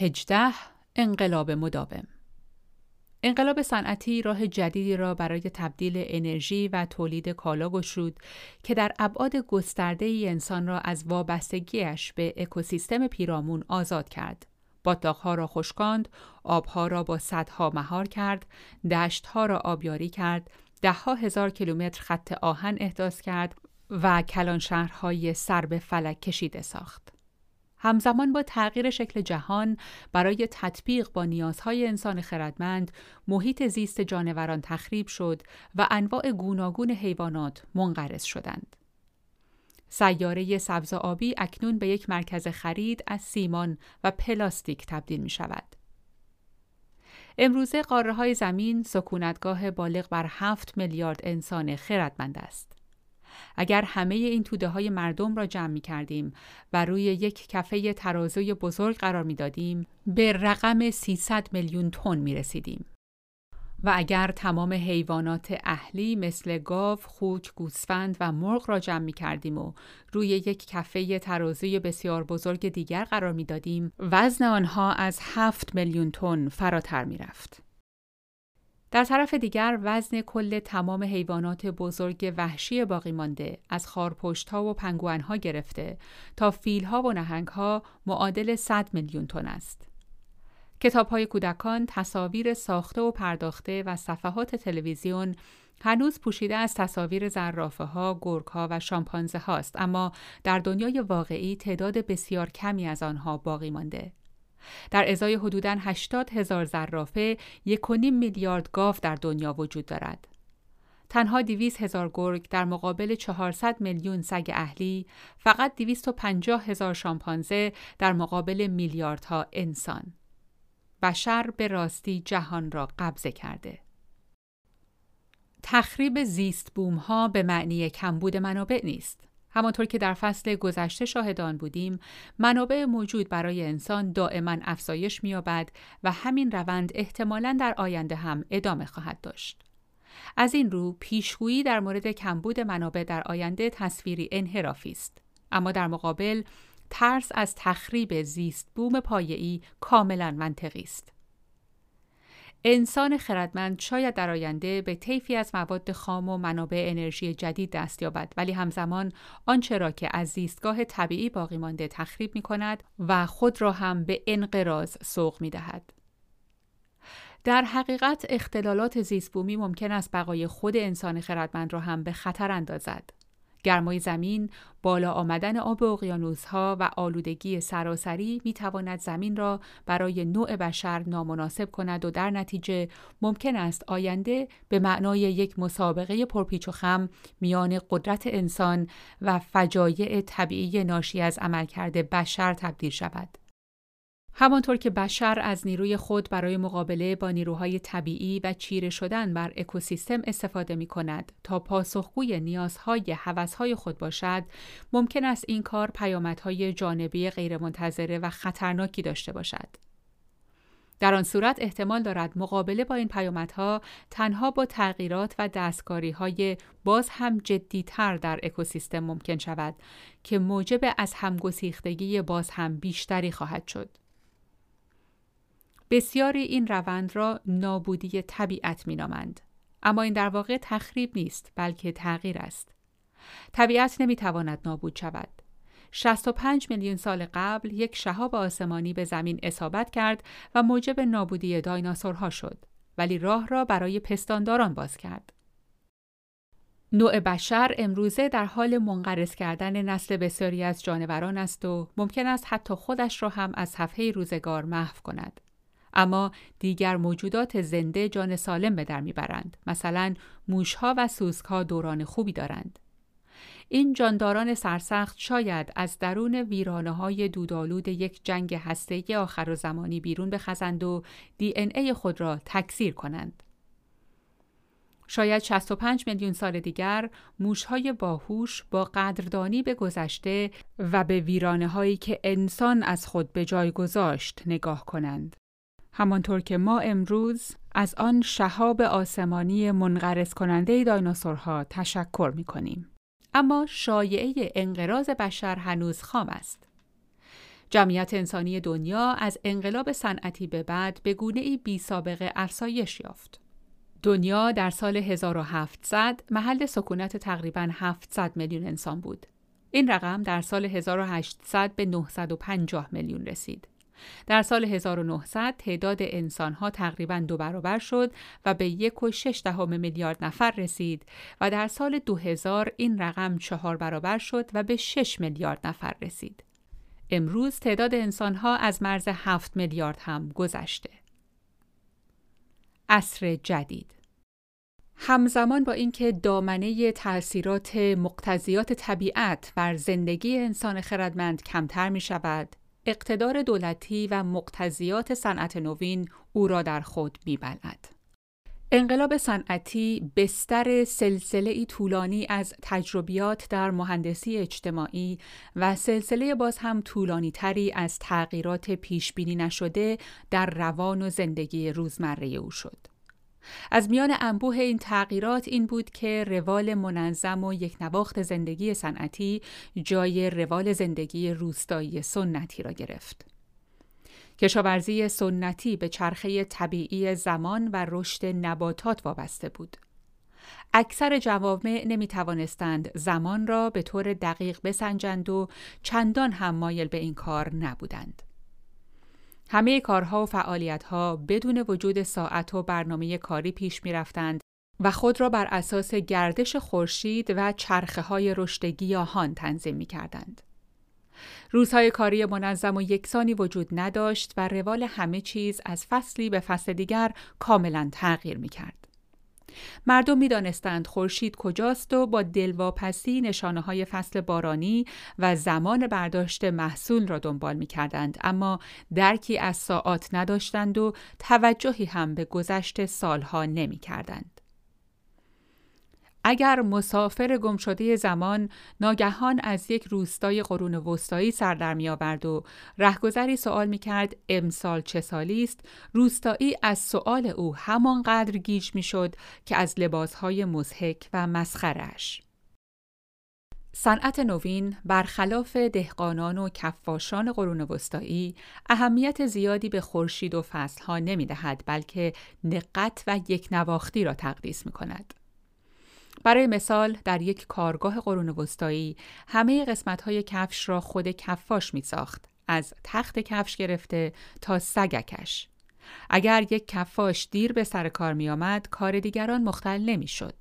هجده انقلاب مداوم انقلاب صنعتی راه جدیدی را برای تبدیل انرژی و تولید کالا گشود که در ابعاد گسترده ای انسان را از وابستگیش به اکوسیستم پیرامون آزاد کرد. باتلاقها را خشکاند، آبها را با صدها مهار کرد، دشتها را آبیاری کرد، دهها هزار کیلومتر خط آهن احداث کرد و کلان شهرهای سر به فلک کشیده ساخت. همزمان با تغییر شکل جهان برای تطبیق با نیازهای انسان خردمند محیط زیست جانوران تخریب شد و انواع گوناگون حیوانات منقرض شدند. سیاره سبز آبی اکنون به یک مرکز خرید از سیمان و پلاستیک تبدیل می شود. امروزه قاره های زمین سکونتگاه بالغ بر هفت میلیارد انسان خردمند است. اگر همه این توده های مردم را جمع می کردیم و روی یک کفه ترازوی بزرگ قرار می دادیم به رقم 300 میلیون تن می رسیدیم. و اگر تمام حیوانات اهلی مثل گاو، خوک، گوسفند و مرغ را جمع می کردیم و روی یک کفه ترازوی بسیار بزرگ دیگر قرار می دادیم، وزن آنها از 7 میلیون تن فراتر می رفت. در طرف دیگر وزن کل تمام حیوانات بزرگ وحشی باقی مانده از خارپشتها و پنگوانها گرفته تا فیلها و نهنگها معادل 100 میلیون تن است. کتاب های کودکان تصاویر ساخته و پرداخته و صفحات تلویزیون هنوز پوشیده از تصاویر زرافه ها، گرگ ها و شامپانزه هاست اما در دنیای واقعی تعداد بسیار کمی از آنها باقی مانده. در ازای حدوداً 80 هزار زرافه، یک میلیارد گاو در دنیا وجود دارد. تنها 200 هزار گرگ در مقابل 400 میلیون سگ اهلی، فقط 250 هزار شامپانزه در مقابل میلیاردها انسان. بشر به راستی جهان را قبضه کرده. تخریب زیست بوم ها به معنی کمبود منابع نیست. همانطور که در فصل گذشته شاهدان بودیم، منابع موجود برای انسان دائما افزایش می‌یابد و همین روند احتمالاً در آینده هم ادامه خواهد داشت. از این رو پیشگویی در مورد کمبود منابع در آینده تصویری انحرافی است. اما در مقابل ترس از تخریب زیست بوم پایه‌ای کاملا منطقی است. انسان خردمند شاید در آینده به طیفی از مواد خام و منابع انرژی جدید دست یابد ولی همزمان آنچه را که از زیستگاه طبیعی باقی مانده تخریب می کند و خود را هم به انقراض سوق می دهد. در حقیقت اختلالات زیستبومی ممکن است بقای خود انسان خردمند را هم به خطر اندازد. گرمای زمین، بالا آمدن آب ها و آلودگی سراسری می تواند زمین را برای نوع بشر نامناسب کند و در نتیجه ممکن است آینده به معنای یک مسابقه پرپیچ و خم میان قدرت انسان و فجایع طبیعی ناشی از عملکرد بشر تبدیل شود. همانطور که بشر از نیروی خود برای مقابله با نیروهای طبیعی و چیره شدن بر اکوسیستم استفاده می کند تا پاسخگوی نیازهای حوثهای خود باشد، ممکن است این کار پیامدهای جانبی غیرمنتظره و خطرناکی داشته باشد. در آن صورت احتمال دارد مقابله با این پیامدها تنها با تغییرات و دستکاری های باز هم جدیتر در اکوسیستم ممکن شود که موجب از همگسیختگی باز هم بیشتری خواهد شد. بسیاری این روند را نابودی طبیعت نامند. اما این در واقع تخریب نیست بلکه تغییر است. طبیعت نمی‌تواند نابود شود. 65 میلیون سال قبل یک شهاب آسمانی به زمین اصابت کرد و موجب نابودی دایناسورها شد ولی راه را برای پستانداران باز کرد. نوع بشر امروزه در حال منقرض کردن نسل بسیاری از جانوران است و ممکن است حتی خودش را هم از صفحه روزگار محو کند. اما دیگر موجودات زنده جان سالم به در می‌برند مثلا موشها و سوسکها دوران خوبی دارند این جانداران سرسخت شاید از درون ویرانه های دودالود یک جنگ هسته آخر و زمانی بیرون بخزند و دی این ای خود را تکثیر کنند. شاید 65 میلیون سال دیگر موشهای باهوش با قدردانی به گذشته و به ویرانه هایی که انسان از خود به جای گذاشت نگاه کنند. همانطور که ما امروز از آن شهاب آسمانی منقرض کننده دایناسورها تشکر می کنیم. اما شایعه انقراض بشر هنوز خام است. جمعیت انسانی دنیا از انقلاب صنعتی به بعد به گونه ای بی سابقه افزایش یافت. دنیا در سال 1700 محل سکونت تقریبا 700 میلیون انسان بود. این رقم در سال 1800 به 950 میلیون رسید. در سال 1900 تعداد انسانها تقریبا دو برابر شد و به یک و شش دهم میلیارد نفر رسید و در سال 2000 این رقم چهار برابر شد و به 6 میلیارد نفر رسید. امروز تعداد انسانها از مرز 7 میلیارد هم گذشته. عصر جدید همزمان با اینکه دامنه تأثیرات مقتضیات طبیعت بر زندگی انسان خردمند کمتر می شود، اقتدار دولتی و مقتضیات صنعت نوین او را در خود میبلد. انقلاب صنعتی بستر سلسله ای طولانی از تجربیات در مهندسی اجتماعی و سلسله باز هم طولانی تری از تغییرات پیش بینی نشده در روان و زندگی روزمره او شد. از میان انبوه این تغییرات این بود که روال منظم و یک نواخت زندگی صنعتی جای روال زندگی روستایی سنتی را گرفت. کشاورزی سنتی به چرخه طبیعی زمان و رشد نباتات وابسته بود. اکثر جوامع نمی توانستند زمان را به طور دقیق بسنجند و چندان هم مایل به این کار نبودند. همه کارها و فعالیتها بدون وجود ساعت و برنامه کاری پیش می رفتند و خود را بر اساس گردش خورشید و چرخه های رشد گیاهان تنظیم می کردند. روزهای کاری منظم و یکسانی وجود نداشت و روال همه چیز از فصلی به فصل دیگر کاملا تغییر می کرد. مردم می دانستند خورشید کجاست و با دلواپسی نشانه های فصل بارانی و زمان برداشت محصول را دنبال می کردند اما درکی از ساعات نداشتند و توجهی هم به گذشت سالها نمی کردند. اگر مسافر گمشده زمان ناگهان از یک روستای قرون وسطایی سر در می آورد و رهگذری سوال می کرد امسال چه سالی است روستایی از سؤال او همانقدر گیج می شد که از لباسهای مزهک و مسخرش. صنعت نوین برخلاف دهقانان و کفاشان قرون وسطایی اهمیت زیادی به خورشید و فصلها نمی دهد بلکه دقت و یک نواختی را تقدیس می کند. برای مثال در یک کارگاه قرون وسطایی همه قسمت های کفش را خود کفاش می ساخت از تخت کفش گرفته تا سگکش اگر یک کفاش دیر به سر کار می آمد کار دیگران مختل نمی شد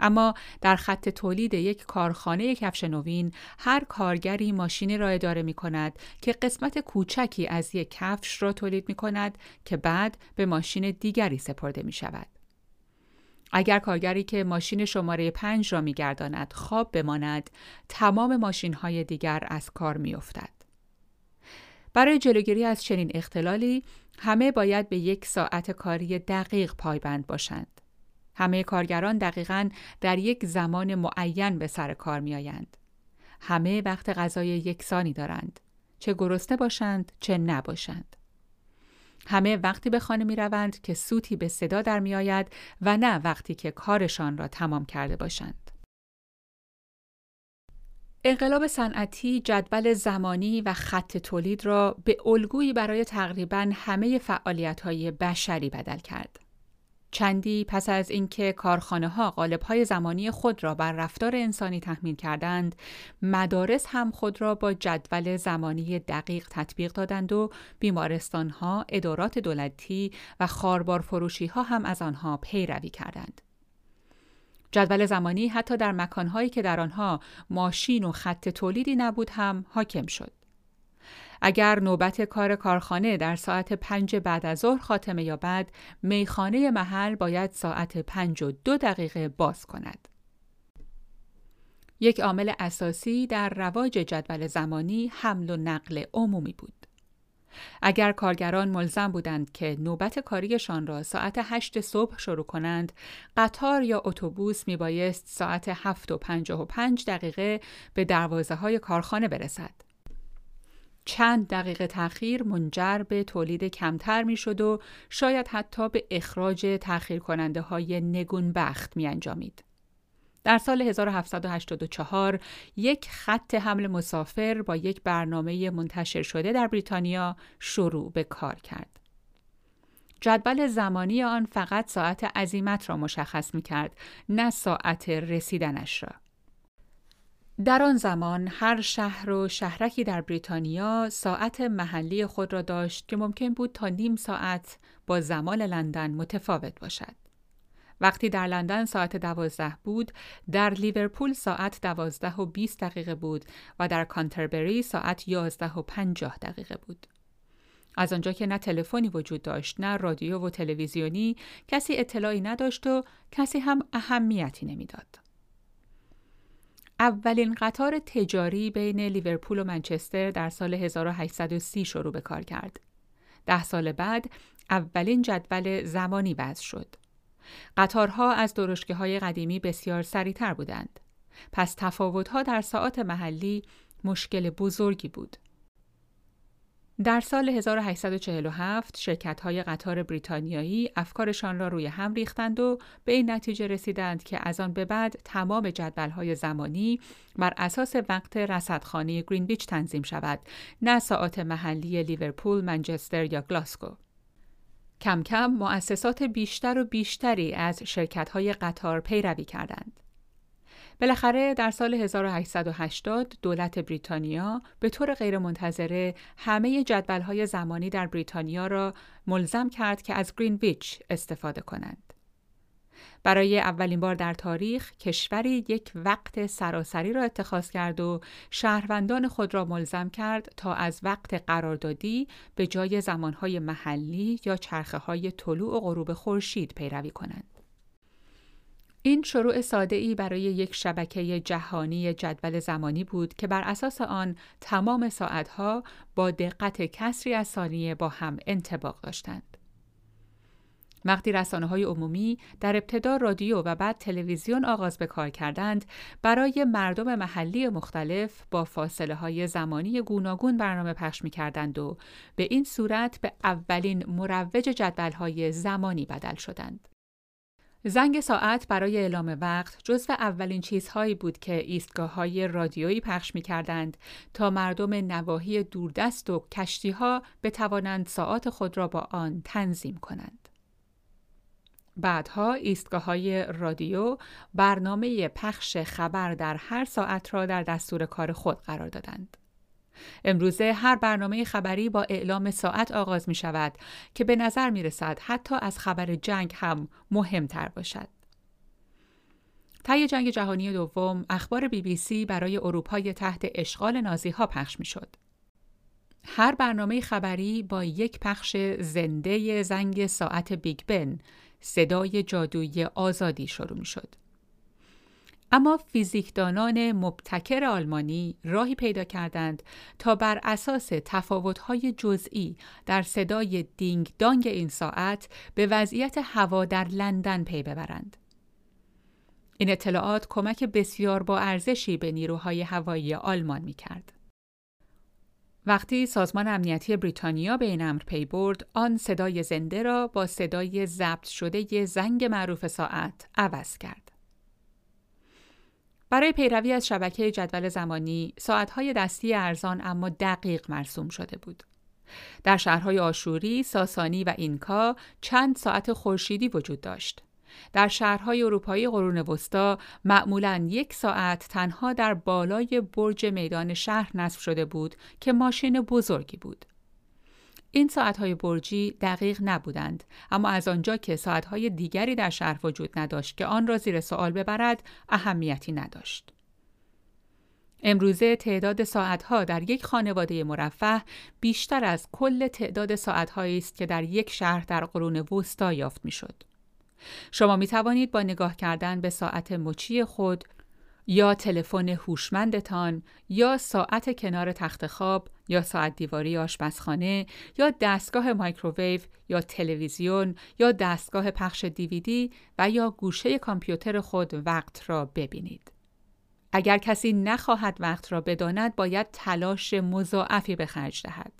اما در خط تولید یک کارخانه کفش نوین هر کارگری ماشینی را اداره می کند که قسمت کوچکی از یک کفش را تولید می کند که بعد به ماشین دیگری سپرده می شود. اگر کارگری که ماشین شماره پنج را میگرداند خواب بماند تمام ماشین های دیگر از کار میافتد. برای جلوگیری از چنین اختلالی همه باید به یک ساعت کاری دقیق پایبند باشند. همه کارگران دقیقا در یک زمان معین به سر کار می آیند. همه وقت غذای یکسانی دارند. چه گرسنه باشند چه نباشند. همه وقتی به خانه می روند که سوتی به صدا در می آید و نه وقتی که کارشان را تمام کرده باشند. انقلاب صنعتی جدول زمانی و خط تولید را به الگویی برای تقریبا همه فعالیت‌های بشری بدل کرد. چندی پس از اینکه کارخانه ها قالب های زمانی خود را بر رفتار انسانی تحمیل کردند، مدارس هم خود را با جدول زمانی دقیق تطبیق دادند و بیمارستان ها، ادارات دولتی و خاربار فروشی ها هم از آنها پیروی کردند. جدول زمانی حتی در مکانهایی که در آنها ماشین و خط تولیدی نبود هم حاکم شد. اگر نوبت کار کارخانه در ساعت پنج بعد از ظهر خاتمه یابد میخانه محل باید ساعت پنج و دو دقیقه باز کند. یک عامل اساسی در رواج جدول زمانی حمل و نقل عمومی بود. اگر کارگران ملزم بودند که نوبت کاریشان را ساعت هشت صبح شروع کنند، قطار یا اتوبوس می بایست ساعت هفت و پنجاه و پنج دقیقه به دروازه های کارخانه برسد. چند دقیقه تأخیر منجر به تولید کمتر می شد و شاید حتی به اخراج تأخیر کننده های نگون بخت می انجامید. در سال 1784 یک خط حمل مسافر با یک برنامه منتشر شده در بریتانیا شروع به کار کرد. جدول زمانی آن فقط ساعت عزیمت را مشخص می کرد، نه ساعت رسیدنش را. در آن زمان هر شهر و شهرکی در بریتانیا ساعت محلی خود را داشت که ممکن بود تا نیم ساعت با زمان لندن متفاوت باشد. وقتی در لندن ساعت دوازده بود، در لیورپول ساعت دوازده و بیست دقیقه بود و در کانتربری ساعت یازده و پنجاه دقیقه بود. از آنجا که نه تلفنی وجود داشت نه رادیو و تلویزیونی کسی اطلاعی نداشت و کسی هم اهمیتی نمی‌داد. اولین قطار تجاری بین لیورپول و منچستر در سال 1830 شروع به کار کرد. ده سال بعد اولین جدول زمانی وضع شد. قطارها از درشگه های قدیمی بسیار سریعتر بودند. پس تفاوتها در ساعت محلی مشکل بزرگی بود. در سال 1847 شرکت های قطار بریتانیایی افکارشان را روی هم ریختند و به این نتیجه رسیدند که از آن به بعد تمام جدول های زمانی بر اساس وقت رصدخانه گرینویچ تنظیم شود نه ساعت محلی لیورپول، منچستر یا گلاسکو. کم کم مؤسسات بیشتر و بیشتری از شرکت های قطار پیروی کردند. بالاخره در سال 1880 دولت بریتانیا به طور غیرمنتظره همه جدولهای زمانی در بریتانیا را ملزم کرد که از گرینویچ استفاده کنند. برای اولین بار در تاریخ کشوری یک وقت سراسری را اتخاذ کرد و شهروندان خود را ملزم کرد تا از وقت قراردادی به جای زمانهای محلی یا چرخه های طلوع و غروب خورشید پیروی کنند. این شروع ساده ای برای یک شبکه جهانی جدول زمانی بود که بر اساس آن تمام ساعتها با دقت کسری از ثانیه با هم انتباق داشتند. وقتی رسانه های عمومی در ابتدا رادیو و بعد تلویزیون آغاز به کار کردند برای مردم محلی مختلف با فاصله های زمانی گوناگون برنامه پخش می کردند و به این صورت به اولین مروج جدول های زمانی بدل شدند. زنگ ساعت برای اعلام وقت جزو اولین چیزهایی بود که ایستگاه های رادیویی پخش می کردند تا مردم نواحی دوردست و کشتی ها بتوانند ساعت خود را با آن تنظیم کنند. بعدها ایستگاه های رادیو برنامه پخش خبر در هر ساعت را در دستور کار خود قرار دادند. امروزه هر برنامه خبری با اعلام ساعت آغاز می شود که به نظر می رسد حتی از خبر جنگ هم مهمتر باشد. طی جنگ جهانی دوم اخبار بی بی سی برای اروپای تحت اشغال نازی ها پخش می شد. هر برنامه خبری با یک پخش زنده زنگ ساعت بیگ بن صدای جادویی آزادی شروع می شد. اما فیزیکدانان مبتکر آلمانی راهی پیدا کردند تا بر اساس تفاوت‌های جزئی در صدای دینگ دانگ این ساعت به وضعیت هوا در لندن پی ببرند. این اطلاعات کمک بسیار با ارزشی به نیروهای هوایی آلمان می کرد. وقتی سازمان امنیتی بریتانیا به این امر پی برد، آن صدای زنده را با صدای ضبط شده زنگ معروف ساعت عوض کرد. برای پیروی از شبکه جدول زمانی، ساعتهای دستی ارزان اما دقیق مرسوم شده بود. در شهرهای آشوری، ساسانی و اینکا چند ساعت خورشیدی وجود داشت. در شهرهای اروپایی قرون وسطا معمولا یک ساعت تنها در بالای برج میدان شهر نصب شده بود که ماشین بزرگی بود. این ساعتهای برجی دقیق نبودند اما از آنجا که ساعتهای دیگری در شهر وجود نداشت که آن را زیر سوال ببرد اهمیتی نداشت. امروزه تعداد ساعتها در یک خانواده مرفه بیشتر از کل تعداد ساعتهایی است که در یک شهر در قرون وسطا یافت می‌شد. شما می توانید با نگاه کردن به ساعت مچی خود یا تلفن هوشمندتان یا ساعت کنار تخت خواب یا ساعت دیواری آشپزخانه یا دستگاه مایکروویو یا تلویزیون یا دستگاه پخش دیویدی و یا گوشه کامپیوتر خود وقت را ببینید. اگر کسی نخواهد وقت را بداند باید تلاش مضاعفی به خرج دهد.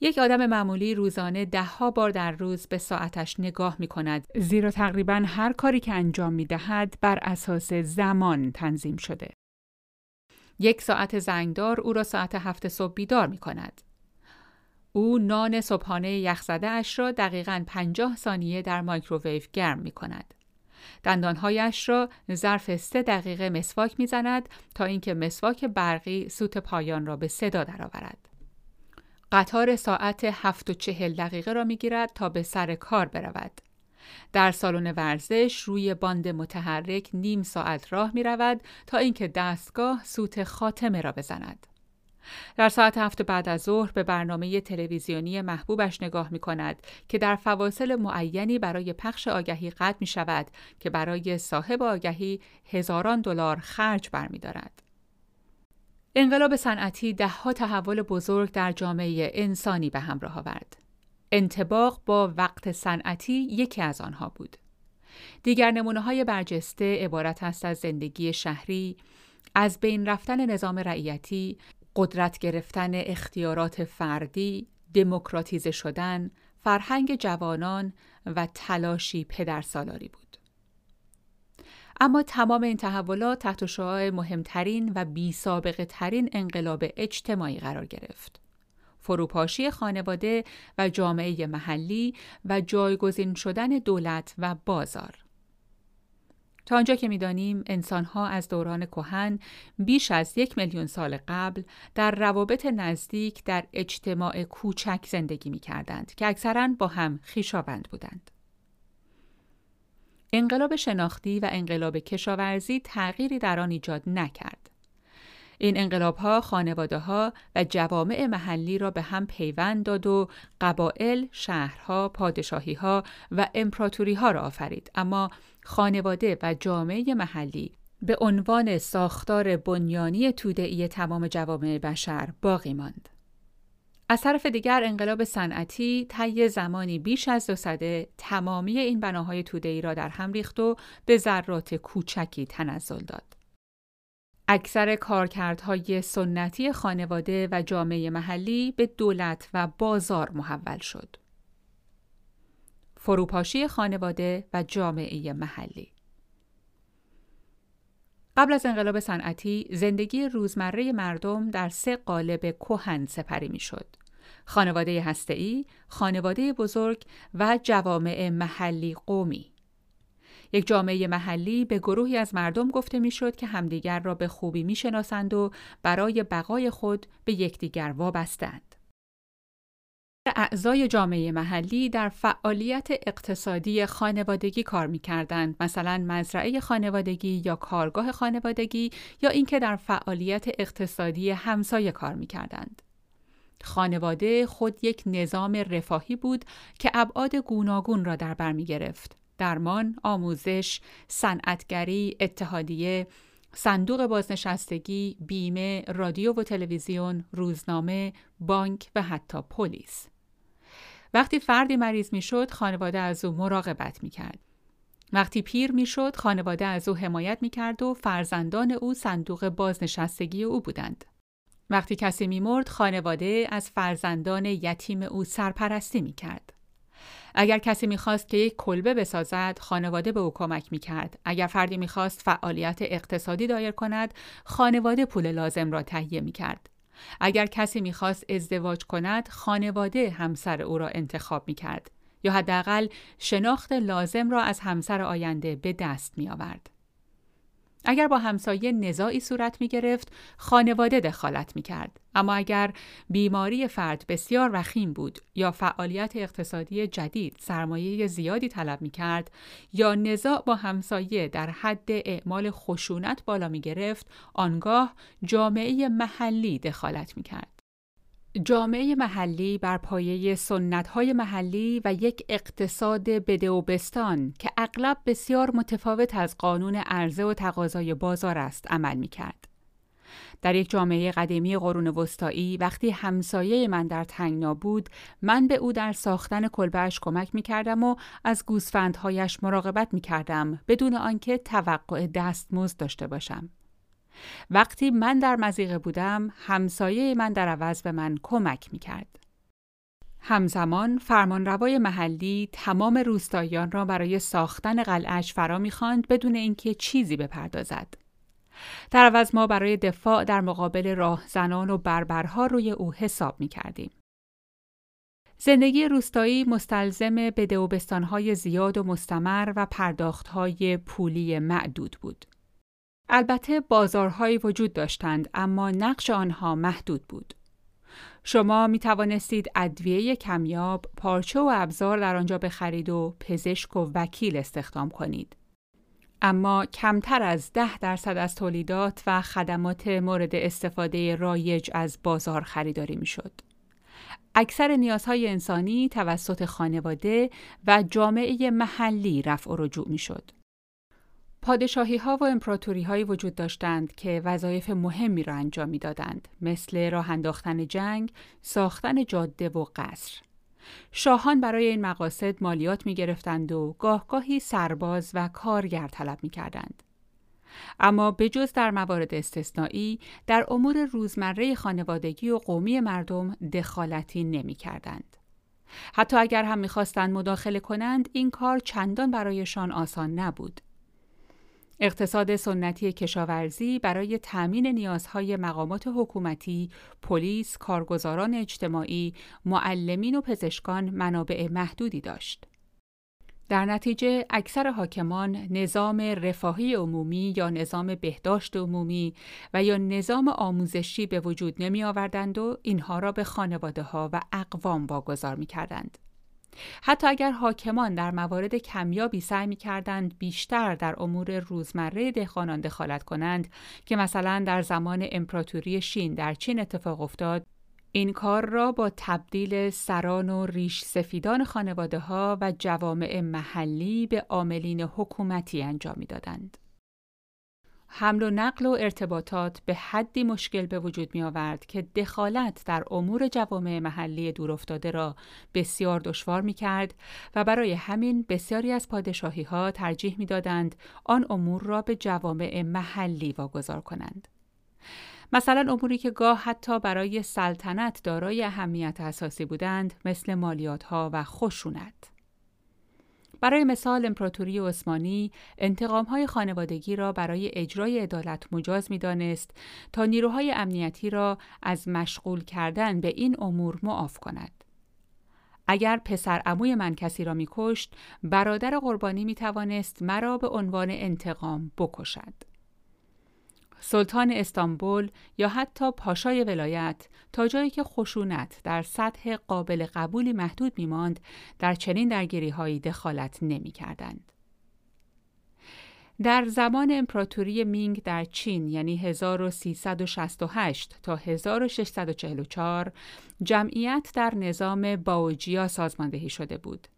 یک آدم معمولی روزانه دهها بار در روز به ساعتش نگاه می کند زیرا تقریبا هر کاری که انجام می دهد بر اساس زمان تنظیم شده. یک ساعت زنگدار او را ساعت هفت صبح بیدار می کند. او نان صبحانه یخزده اش را دقیقا پنجاه ثانیه در مایکروویو گرم می کند. دندانهایش را ظرف سه دقیقه مسواک می زند تا اینکه مسواک برقی سوت پایان را به صدا درآورد. قطار ساعت هفت و چهل دقیقه را می گیرد تا به سر کار برود. در سالن ورزش روی باند متحرک نیم ساعت راه می رود تا اینکه دستگاه سوت خاتمه را بزند. در ساعت هفت بعد از ظهر به برنامه تلویزیونی محبوبش نگاه می کند که در فواصل معینی برای پخش آگهی قطع می شود که برای صاحب آگهی هزاران دلار خرج برمیدارد. انقلاب صنعتی دهها تحول بزرگ در جامعه انسانی به همراه آورد. انتباق با وقت صنعتی یکی از آنها بود. دیگر نمونه های برجسته عبارت است از زندگی شهری، از بین رفتن نظام رعیتی، قدرت گرفتن اختیارات فردی، دموکراتیزه شدن، فرهنگ جوانان و تلاشی پدرسالاری بود. اما تمام این تحولات تحت شعاع مهمترین و بی سابقه ترین انقلاب اجتماعی قرار گرفت. فروپاشی خانواده و جامعه محلی و جایگزین شدن دولت و بازار. تا آنجا که می‌دانیم انسانها از دوران کهن بیش از یک میلیون سال قبل در روابط نزدیک در اجتماع کوچک زندگی می کردند که اکثرا با هم خیشاوند بودند. انقلاب شناختی و انقلاب کشاورزی تغییری در آن ایجاد نکرد. این انقلاب ها خانواده ها و جوامع محلی را به هم پیوند داد و قبایل، شهرها، پادشاهی ها و امپراتوری ها را آفرید اما خانواده و جامعه محلی به عنوان ساختار بنیانی توده‌ای تمام جوامع بشر باقی ماند. از طرف دیگر انقلاب صنعتی طی زمانی بیش از دو سده تمامی این بناهای توده‌ای را در هم ریخت و به ذرات کوچکی تنزل داد. اکثر کارکردهای سنتی خانواده و جامعه محلی به دولت و بازار محول شد. فروپاشی خانواده و جامعه محلی قبل از انقلاب صنعتی زندگی روزمره مردم در سه قالب کهن سپری می‌شد. خانواده هسته‌ای، خانواده بزرگ و جوامع محلی قومی. یک جامعه محلی به گروهی از مردم گفته می‌شد که همدیگر را به خوبی می‌شناسند و برای بقای خود به یکدیگر وابستند. اعضای جامعه محلی در فعالیت اقتصادی خانوادگی کار می کردند مثلا مزرعه خانوادگی یا کارگاه خانوادگی یا اینکه در فعالیت اقتصادی همسایه کار می کردند. خانواده خود یک نظام رفاهی بود که ابعاد گوناگون را در بر می گرفت. درمان، آموزش، صنعتگری، اتحادیه، صندوق بازنشستگی، بیمه، رادیو و تلویزیون، روزنامه، بانک و حتی پلیس. وقتی فردی مریض می‌شد، خانواده از او مراقبت می کرد. وقتی پیر می‌شد، خانواده از او حمایت می کرد و فرزندان او صندوق بازنشستگی او بودند. وقتی کسی میمرد، خانواده از فرزندان یتیم او سرپرستی می کرد. اگر کسی می‌خواست که یک کلبه بسازد خانواده به او کمک می‌کرد. اگر فردی می‌خواست فعالیت اقتصادی دایر کند خانواده پول لازم را تهیه می‌کرد. اگر کسی می‌خواست ازدواج کند خانواده همسر او را انتخاب می‌کرد. یا حداقل شناخت لازم را از همسر آینده به دست میآورد. اگر با همسایه نزاعی صورت می گرفت، خانواده دخالت می کرد. اما اگر بیماری فرد بسیار وخیم بود یا فعالیت اقتصادی جدید سرمایه زیادی طلب می کرد یا نزاع با همسایه در حد اعمال خشونت بالا می گرفت، آنگاه جامعه محلی دخالت می کرد. جامعه محلی بر پایه های محلی و یک اقتصاد بدوبستان که اغلب بسیار متفاوت از قانون عرضه و تقاضای بازار است عمل می کرد. در یک جامعه قدیمی قرون وسطایی وقتی همسایه من در تنگنا بود من به او در ساختن کلبهش کمک می کردم و از گوسفندهایش مراقبت می کردم بدون آنکه توقع دستمزد داشته باشم. وقتی من در مزیقه بودم همسایه من در عوض به من کمک می کرد. همزمان فرمانروای محلی تمام روستاییان را برای ساختن قلعش فرا می‌خواند بدون اینکه چیزی بپردازد. در عوض ما برای دفاع در مقابل راهزنان و بربرها روی او حساب می کردیم. زندگی روستایی مستلزم بده و بستانهای زیاد و مستمر و پرداختهای پولی معدود بود. البته بازارهایی وجود داشتند اما نقش آنها محدود بود. شما می توانستید ادویه کمیاب، پارچه و ابزار در آنجا بخرید و پزشک و وکیل استخدام کنید. اما کمتر از ده درصد از تولیدات و خدمات مورد استفاده رایج از بازار خریداری می شد. اکثر نیازهای انسانی توسط خانواده و جامعه محلی رفع و رجوع می شد. پادشاهی ها و امپراتوری های وجود داشتند که وظایف مهمی را انجام می دادند مثل راه انداختن جنگ، ساختن جاده و قصر. شاهان برای این مقاصد مالیات می گرفتند و گاهگاهی سرباز و کارگر طلب می کردند. اما بجز در موارد استثنایی در امور روزمره خانوادگی و قومی مردم دخالتی نمی کردند. حتی اگر هم می‌خواستند مداخله کنند این کار چندان برایشان آسان نبود. اقتصاد سنتی کشاورزی برای تأمین نیازهای مقامات حکومتی، پلیس، کارگزاران اجتماعی، معلمین و پزشکان منابع محدودی داشت. در نتیجه اکثر حاکمان نظام رفاهی عمومی یا نظام بهداشت عمومی و یا نظام آموزشی به وجود نمی آوردند و اینها را به خانواده ها و اقوام واگذار می کردند. حتی اگر حاکمان در موارد کمیابی سعی می کردند بیشتر در امور روزمره دهخانان دخالت کنند که مثلا در زمان امپراتوری شین در چین اتفاق افتاد این کار را با تبدیل سران و ریش سفیدان خانواده ها و جوامع محلی به عاملین حکومتی انجام می دادند. حمل و نقل و ارتباطات به حدی مشکل به وجود می آورد که دخالت در امور جوامع محلی دورافتاده را بسیار دشوار می کرد و برای همین بسیاری از پادشاهی ها ترجیح می دادند آن امور را به جوامع محلی واگذار کنند. مثلا اموری که گاه حتی برای سلطنت دارای اهمیت اساسی بودند مثل مالیات ها و خشونت. برای مثال امپراتوری عثمانی های خانوادگی را برای اجرای عدالت مجاز می‌دانست تا نیروهای امنیتی را از مشغول کردن به این امور معاف کند. اگر پسر عموی من کسی را میکشت، برادر قربانی می توانست مرا به عنوان انتقام بکشد. سلطان استانبول یا حتی پاشای ولایت تا جایی که خشونت در سطح قابل قبولی محدود میماند در چنین درگیری هایی دخالت نمی کردند. در زمان امپراتوری مینگ در چین یعنی 1368 تا 1644 جمعیت در نظام باوجیا سازماندهی شده بود.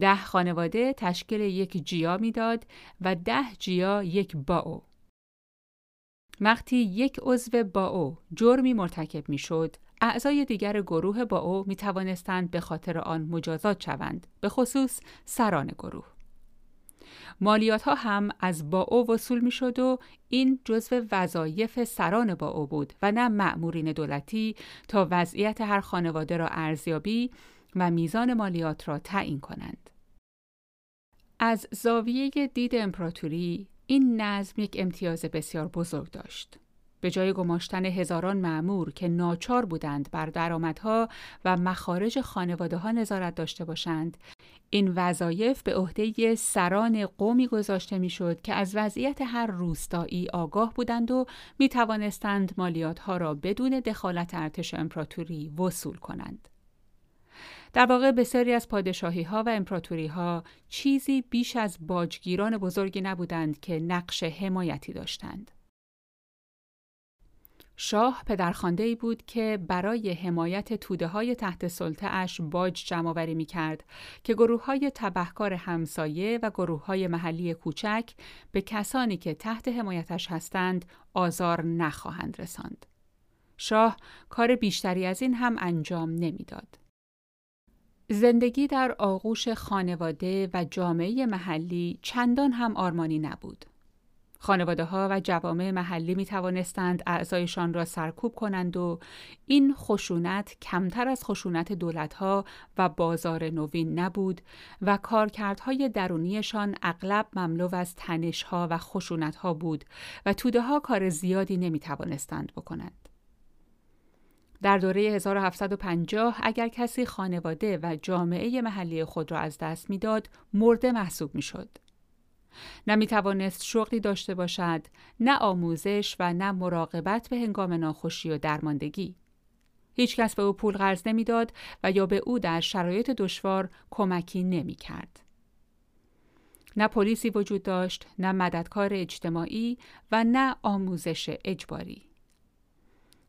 ده خانواده تشکیل یک جیا می‌داد و ده جیا یک باو. وقتی یک عضو با او جرمی مرتکب می شد، اعضای دیگر گروه با او می توانستند به خاطر آن مجازات شوند، به خصوص سران گروه. مالیات ها هم از با او وصول می شد و این جزو وظایف سران با او بود و نه مأمورین دولتی تا وضعیت هر خانواده را ارزیابی و میزان مالیات را تعیین کنند. از زاویه دید امپراتوری این نظم یک امتیاز بسیار بزرگ داشت. به جای گماشتن هزاران معمور که ناچار بودند بر درآمدها و مخارج خانواده ها نظارت داشته باشند، این وظایف به عهده سران قومی گذاشته می‌شد که از وضعیت هر روستایی آگاه بودند و می توانستند مالیات ها را بدون دخالت ارتش امپراتوری وصول کنند. در واقع بسیاری از پادشاهی ها و امپراتوری ها چیزی بیش از باجگیران بزرگی نبودند که نقش حمایتی داشتند. شاه پدرخانده ای بود که برای حمایت توده های تحت سلطه اش باج جمع می کرد که گروه های تبهکار همسایه و گروه های محلی کوچک به کسانی که تحت حمایتش هستند آزار نخواهند رساند. شاه کار بیشتری از این هم انجام نمی‌داد. زندگی در آغوش خانواده و جامعه محلی چندان هم آرمانی نبود. خانواده ها و جوامع محلی می توانستند اعضایشان را سرکوب کنند و این خشونت کمتر از خشونت دولت ها و بازار نوین نبود و کارکردهای درونیشان اغلب مملو از تنش ها و خشونت ها بود و توده ها کار زیادی نمی توانستند بکنند. در دوره 1750 اگر کسی خانواده و جامعه محلی خود را از دست می‌داد مرده محسوب می‌شد. نه می توانست شغلی داشته باشد، نه آموزش و نه مراقبت به هنگام ناخوشی و درماندگی. هیچ کس به او پول قرض نمی‌داد و یا به او در شرایط دشوار کمکی نمی کرد. نه پلیسی وجود داشت، نه مددکار اجتماعی و نه آموزش اجباری.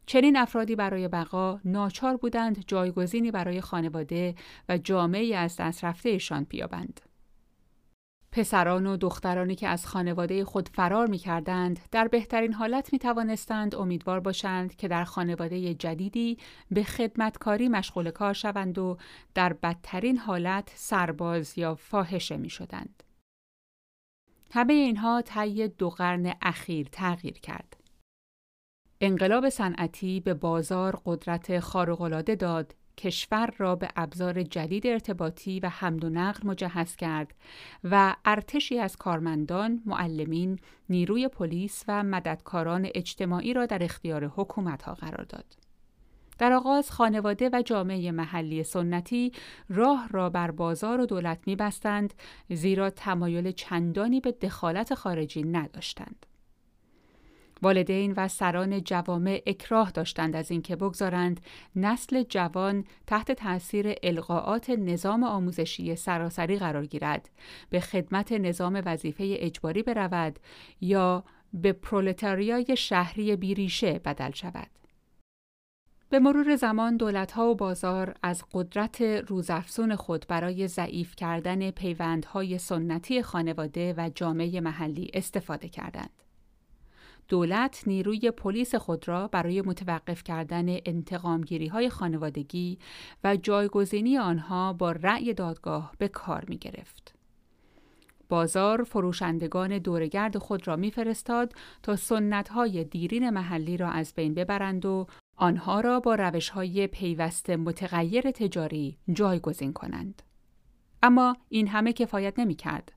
چنین افرادی برای بقا ناچار بودند جایگزینی برای خانواده و جامعه از دست رفتهشان بیابند. پسران و دخترانی که از خانواده خود فرار می کردند در بهترین حالت می توانستند امیدوار باشند که در خانواده جدیدی به خدمتکاری مشغول کار شوند و در بدترین حالت سرباز یا فاحشه می شدند. همه اینها طی دو قرن اخیر تغییر کرد. انقلاب صنعتی به بازار قدرت خارق‌العاده داد کشور را به ابزار جدید ارتباطی و حمل و نقل مجهز کرد و ارتشی از کارمندان، معلمین، نیروی پلیس و مددکاران اجتماعی را در اختیار حکومتها قرار داد. در آغاز خانواده و جامعه محلی سنتی راه را بر بازار و دولت می بستند زیرا تمایل چندانی به دخالت خارجی نداشتند. والدین و سران جوامع اکراه داشتند از اینکه بگذارند نسل جوان تحت تأثیر القاعات نظام آموزشی سراسری قرار گیرد به خدمت نظام وظیفه اجباری برود یا به پرولتاریای شهری بیریشه بدل شود. به مرور زمان دولتها و بازار از قدرت روزافزون خود برای ضعیف کردن پیوندهای سنتی خانواده و جامعه محلی استفاده کردند. دولت نیروی پلیس خود را برای متوقف کردن انتقامگیری های خانوادگی و جایگزینی آنها با رأی دادگاه به کار می گرفت. بازار فروشندگان دورگرد خود را میفرستاد تا سنت های دیرین محلی را از بین ببرند و آنها را با روش های پیوست متغیر تجاری جایگزین کنند. اما این همه کفایت نمی کرد.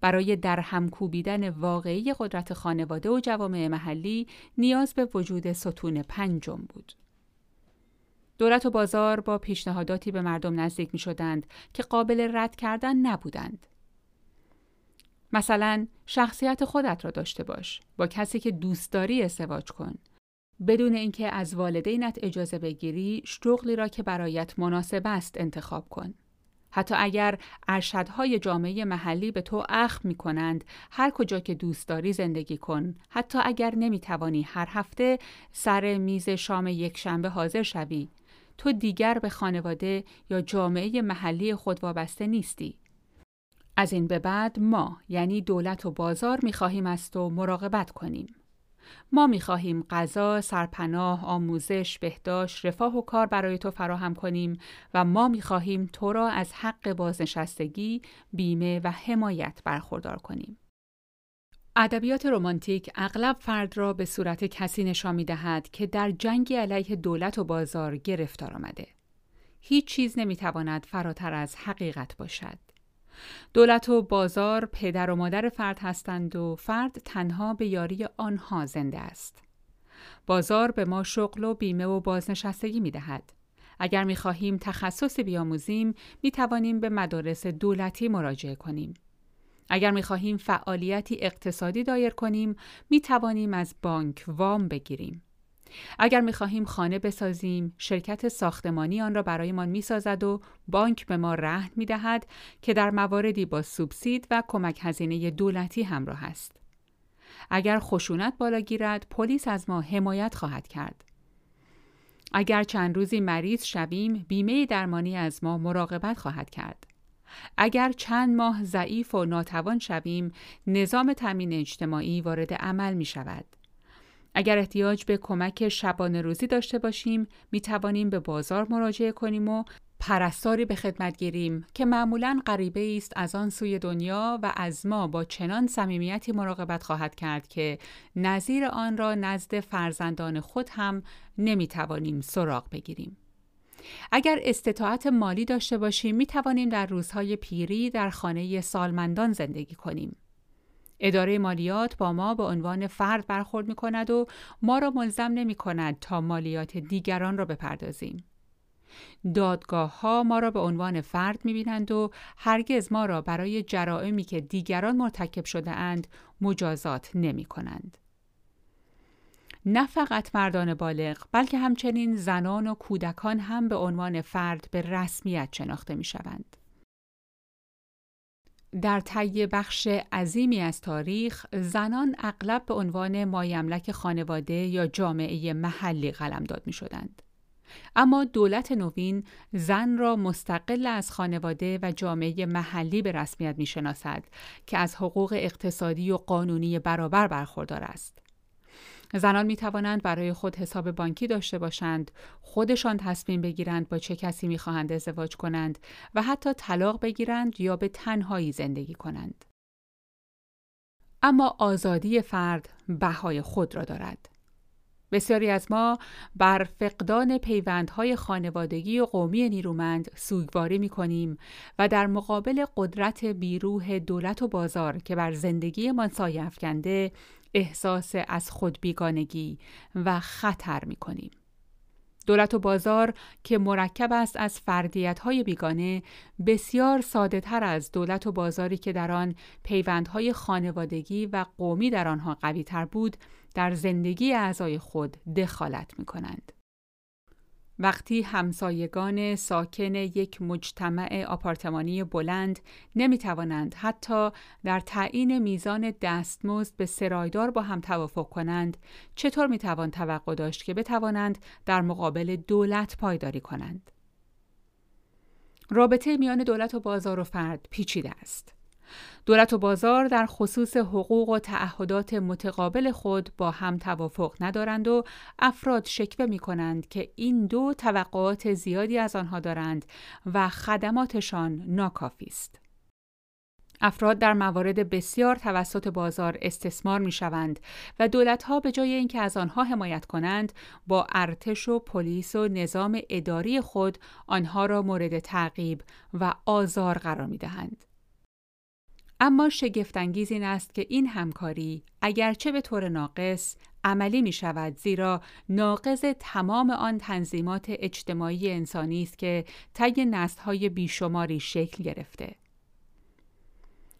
برای درهم کوبیدن واقعی قدرت خانواده و جوامع محلی نیاز به وجود ستون پنجم بود. دولت و بازار با پیشنهاداتی به مردم نزدیک می شدند که قابل رد کردن نبودند. مثلا شخصیت خودت را داشته باش با کسی که دوست داری ازدواج کن بدون اینکه از والدینت اجازه بگیری شغلی را که برایت مناسب است انتخاب کن حتی اگر ارشدهای جامعه محلی به تو اخم می کنند هر کجا که دوست داری زندگی کن. حتی اگر نمی توانی هر هفته سر میز شام یک شنبه حاضر شوی. تو دیگر به خانواده یا جامعه محلی خود وابسته نیستی. از این به بعد ما یعنی دولت و بازار می خواهیم از تو مراقبت کنیم. ما می خواهیم غذا، سرپناه، آموزش، بهداشت، رفاه و کار برای تو فراهم کنیم و ما می خواهیم تو را از حق بازنشستگی، بیمه و حمایت برخوردار کنیم. ادبیات رمانتیک اغلب فرد را به صورت کسی نشان می دهد که در جنگی علیه دولت و بازار گرفتار آمده. هیچ چیز نمی تواند فراتر از حقیقت باشد. دولت و بازار پدر و مادر فرد هستند و فرد تنها به یاری آنها زنده است. بازار به ما شغل و بیمه و بازنشستگی می دهد. اگر می خواهیم تخصص بیاموزیم می توانیم به مدارس دولتی مراجعه کنیم. اگر می خواهیم فعالیتی اقتصادی دایر کنیم می توانیم از بانک وام بگیریم. اگر می خواهیم خانه بسازیم، شرکت ساختمانی آن را برایمان می سازد و بانک به ما رهن می دهد که در مواردی با سوبسید و کمک هزینه دولتی همراه است. اگر خشونت بالا گیرد، پلیس از ما حمایت خواهد کرد. اگر چند روزی مریض شویم، بیمه درمانی از ما مراقبت خواهد کرد. اگر چند ماه ضعیف و ناتوان شویم، نظام تامین اجتماعی وارد عمل می شود. اگر احتیاج به کمک شبانه روزی داشته باشیم می توانیم به بازار مراجعه کنیم و پرستاری به خدمت گیریم که معمولا غریبه است از آن سوی دنیا و از ما با چنان صمیمیتی مراقبت خواهد کرد که نظیر آن را نزد فرزندان خود هم نمی‌توانیم سراغ بگیریم. اگر استطاعت مالی داشته باشیم می توانیم در روزهای پیری در خانه سالمندان زندگی کنیم. اداره مالیات با ما به عنوان فرد برخورد می کند و ما را ملزم نمی کند تا مالیات دیگران را بپردازیم. دادگاه ها ما را به عنوان فرد می بینند و هرگز ما را برای جرائمی که دیگران مرتکب شده اند مجازات نمی کنند. نه فقط مردان بالغ بلکه همچنین زنان و کودکان هم به عنوان فرد به رسمیت شناخته می شوند. در طی بخش عظیمی از تاریخ زنان اغلب به عنوان مایملک خانواده یا جامعه محلی قلمداد می شدند. اما دولت نوین زن را مستقل از خانواده و جامعه محلی به رسمیت می شناسد که از حقوق اقتصادی و قانونی برابر برخوردار است. زنان می توانند برای خود حساب بانکی داشته باشند، خودشان تصمیم بگیرند با چه کسی می خواهند ازدواج کنند و حتی طلاق بگیرند یا به تنهایی زندگی کنند. اما آزادی فرد بهای خود را دارد. بسیاری از ما بر فقدان پیوندهای خانوادگی و قومی نیرومند سوگواری می کنیم و در مقابل قدرت بیروح دولت و بازار که بر زندگی من سایه افکنده احساس از خود بیگانگی و خطر می کنیم. دولت و بازار که مرکب است از فردیت های بیگانه بسیار ساده تر از دولت و بازاری که در آن پیوندهای خانوادگی و قومی در آنها قوی تر بود در زندگی اعضای خود دخالت می کنند. وقتی همسایگان ساکن یک مجتمع آپارتمانی بلند نمی توانند حتی در تعیین میزان دستمزد به سرایدار با هم توافق کنند چطور می توان توقع داشت که بتوانند در مقابل دولت پایداری کنند رابطه میان دولت و بازار و فرد پیچیده است دولت و بازار در خصوص حقوق و تعهدات متقابل خود با هم توافق ندارند و افراد شکوه می کنند که این دو توقعات زیادی از آنها دارند و خدماتشان ناکافی است. افراد در موارد بسیار توسط بازار استثمار می شوند و دولتها به جای اینکه از آنها حمایت کنند با ارتش و پلیس و نظام اداری خود آنها را مورد تعقیب و آزار قرار می دهند. اما شگفتانگیز این است که این همکاری اگرچه به طور ناقص عملی می شود زیرا ناقض تمام آن تنظیمات اجتماعی انسانی است که طی نسل‌های بیشماری شکل گرفته.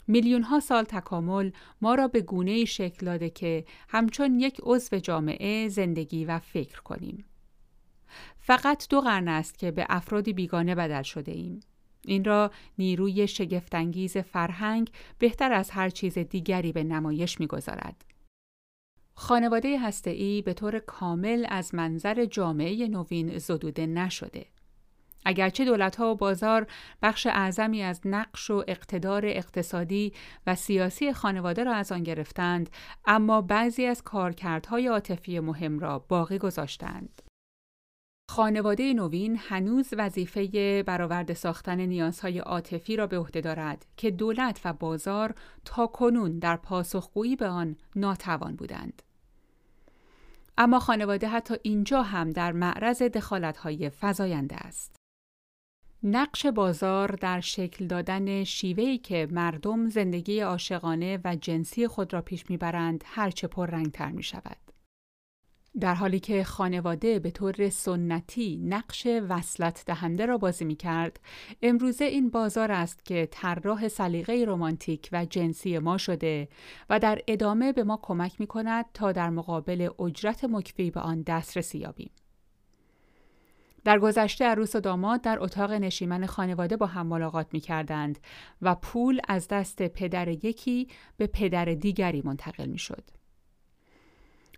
میلیون ها سال تکامل ما را به گونه شکل داده که همچون یک عضو جامعه زندگی و فکر کنیم. فقط دو قرن است که به افرادی بیگانه بدل شده ایم. این را نیروی شگفتانگیز فرهنگ بهتر از هر چیز دیگری به نمایش می‌گذارد. خانواده هسته‌ای به طور کامل از منظر جامعه نوین زدوده نشده. اگرچه دولتها و بازار بخش اعظمی از نقش و اقتدار اقتصادی و سیاسی خانواده را از آن گرفتند، اما بعضی از کارکردهای عاطفی مهم را باقی گذاشتند. خانواده نوین هنوز وظیفه برآورده ساختن نیازهای عاطفی را به عهده دارد که دولت و بازار تا کنون در پاسخگویی به آن ناتوان بودند. اما خانواده حتی اینجا هم در معرض دخالت‌های فزاینده است. نقش بازار در شکل دادن شیوهی که مردم زندگی عاشقانه و جنسی خود را پیش می‌برند هرچه پررنگتر می شود. در حالی که خانواده به طور سنتی نقش وصلت دهنده را بازی می کرد، امروزه این بازار است که طراح سلیقه رمانتیک و جنسی ما شده و در ادامه به کمک کمک می کند تا در مقابل اجرت مکفی به آن دسترسی یابیم. در گذشته عروس و داماد در اتاق نشیمن خانواده با هم ملاقات می کردند و پول از دست پدر یکی به پدر دیگری منتقل می شد.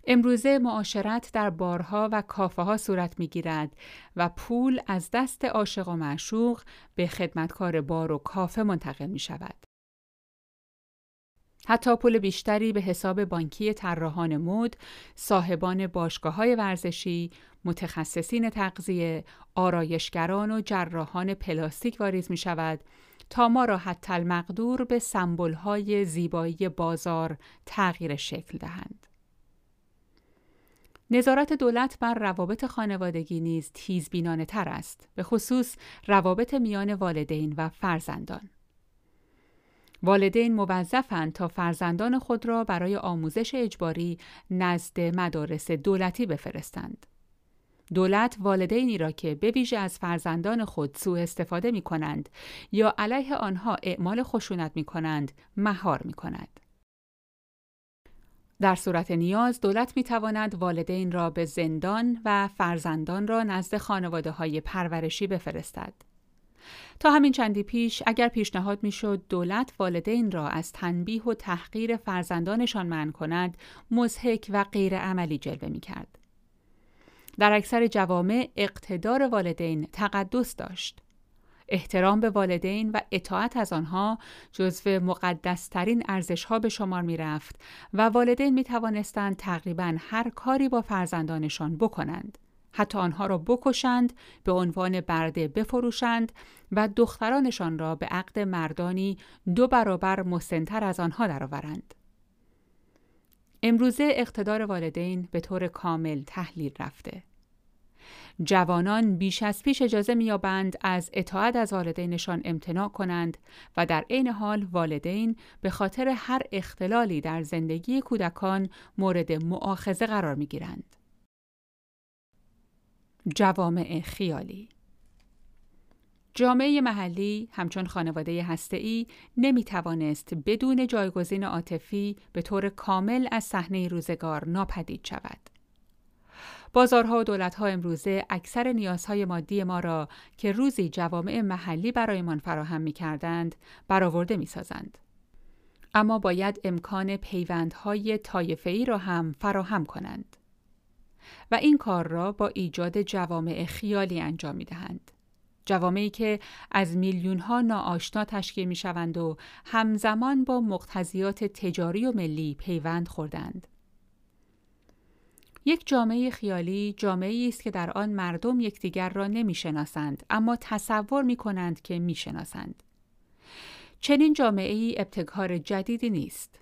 امروزه معاشرت در بارها و کافه ها صورت می گیرد و پول از دست عاشق و معشوق به خدمتکار بار و کافه منتقل می شود. حتی پول بیشتری به حساب بانکی طراحان مد، صاحبان باشگاه های ورزشی، متخصصین تغذیه، آرایشگران و جراحان پلاستیک واریز می شود تا ما را حتی المقدور به سمبل های زیبایی بازار تغییر شکل دهند. نظارت دولت بر روابط خانوادگی نیز تیزبینانه تر است به خصوص روابط میان والدین و فرزندان والدین موظفند تا فرزندان خود را برای آموزش اجباری نزد مدارس دولتی بفرستند دولت والدینی را که به ویژه از فرزندان خود سوء استفاده می کنند یا علیه آنها اعمال خشونت می کنند مهار می کند. در صورت نیاز دولت می تواند والدین را به زندان و فرزندان را نزد خانواده های پرورشی بفرستد. تا همین چندی پیش اگر پیشنهاد می‌شد دولت والدین را از تنبیه و تحقیر فرزندانشان منع کند مزهک و غیر عملی جلوه می کرد. در اکثر جوامع اقتدار والدین تقدس داشت. احترام به والدین و اطاعت از آنها جزو مقدسترین ارزش ها به شمار می رفت و والدین می توانستند تقریبا هر کاری با فرزندانشان بکنند. حتی آنها را بکشند، به عنوان برده بفروشند و دخترانشان را به عقد مردانی دو برابر مسنتر از آنها درآورند. امروزه اقتدار والدین به طور کامل تحلیل رفته. جوانان بیش از پیش اجازه میابند از اطاعت از والدینشان امتناع کنند و در عین حال والدین به خاطر هر اختلالی در زندگی کودکان مورد معاخزه قرار می‌گیرند. جوامع خیالی جامعه محلی همچون خانواده هسته‌ای نمی توانست بدون جایگزین عاطفی به طور کامل از صحنه روزگار ناپدید شود. بازارها و دولتها امروزه اکثر نیازهای مادی ما را که روزی جوامع محلی برایمان فراهم می کردند برآورده می سازند. اما باید امکان پیوندهای طایفه‌ای را هم فراهم کنند. و این کار را با ایجاد جوامع خیالی انجام می دهند. جوامعی که از میلیون ها ناآشنا تشکیل می شوند و همزمان با مقتضیات تجاری و ملی پیوند خوردند. یک جامعه خیالی جامعه است که در آن مردم یکدیگر را نمی‌شناسند اما تصور می کنند که می‌شناسند. چنین جامعه ای ابتکار جدیدی نیست.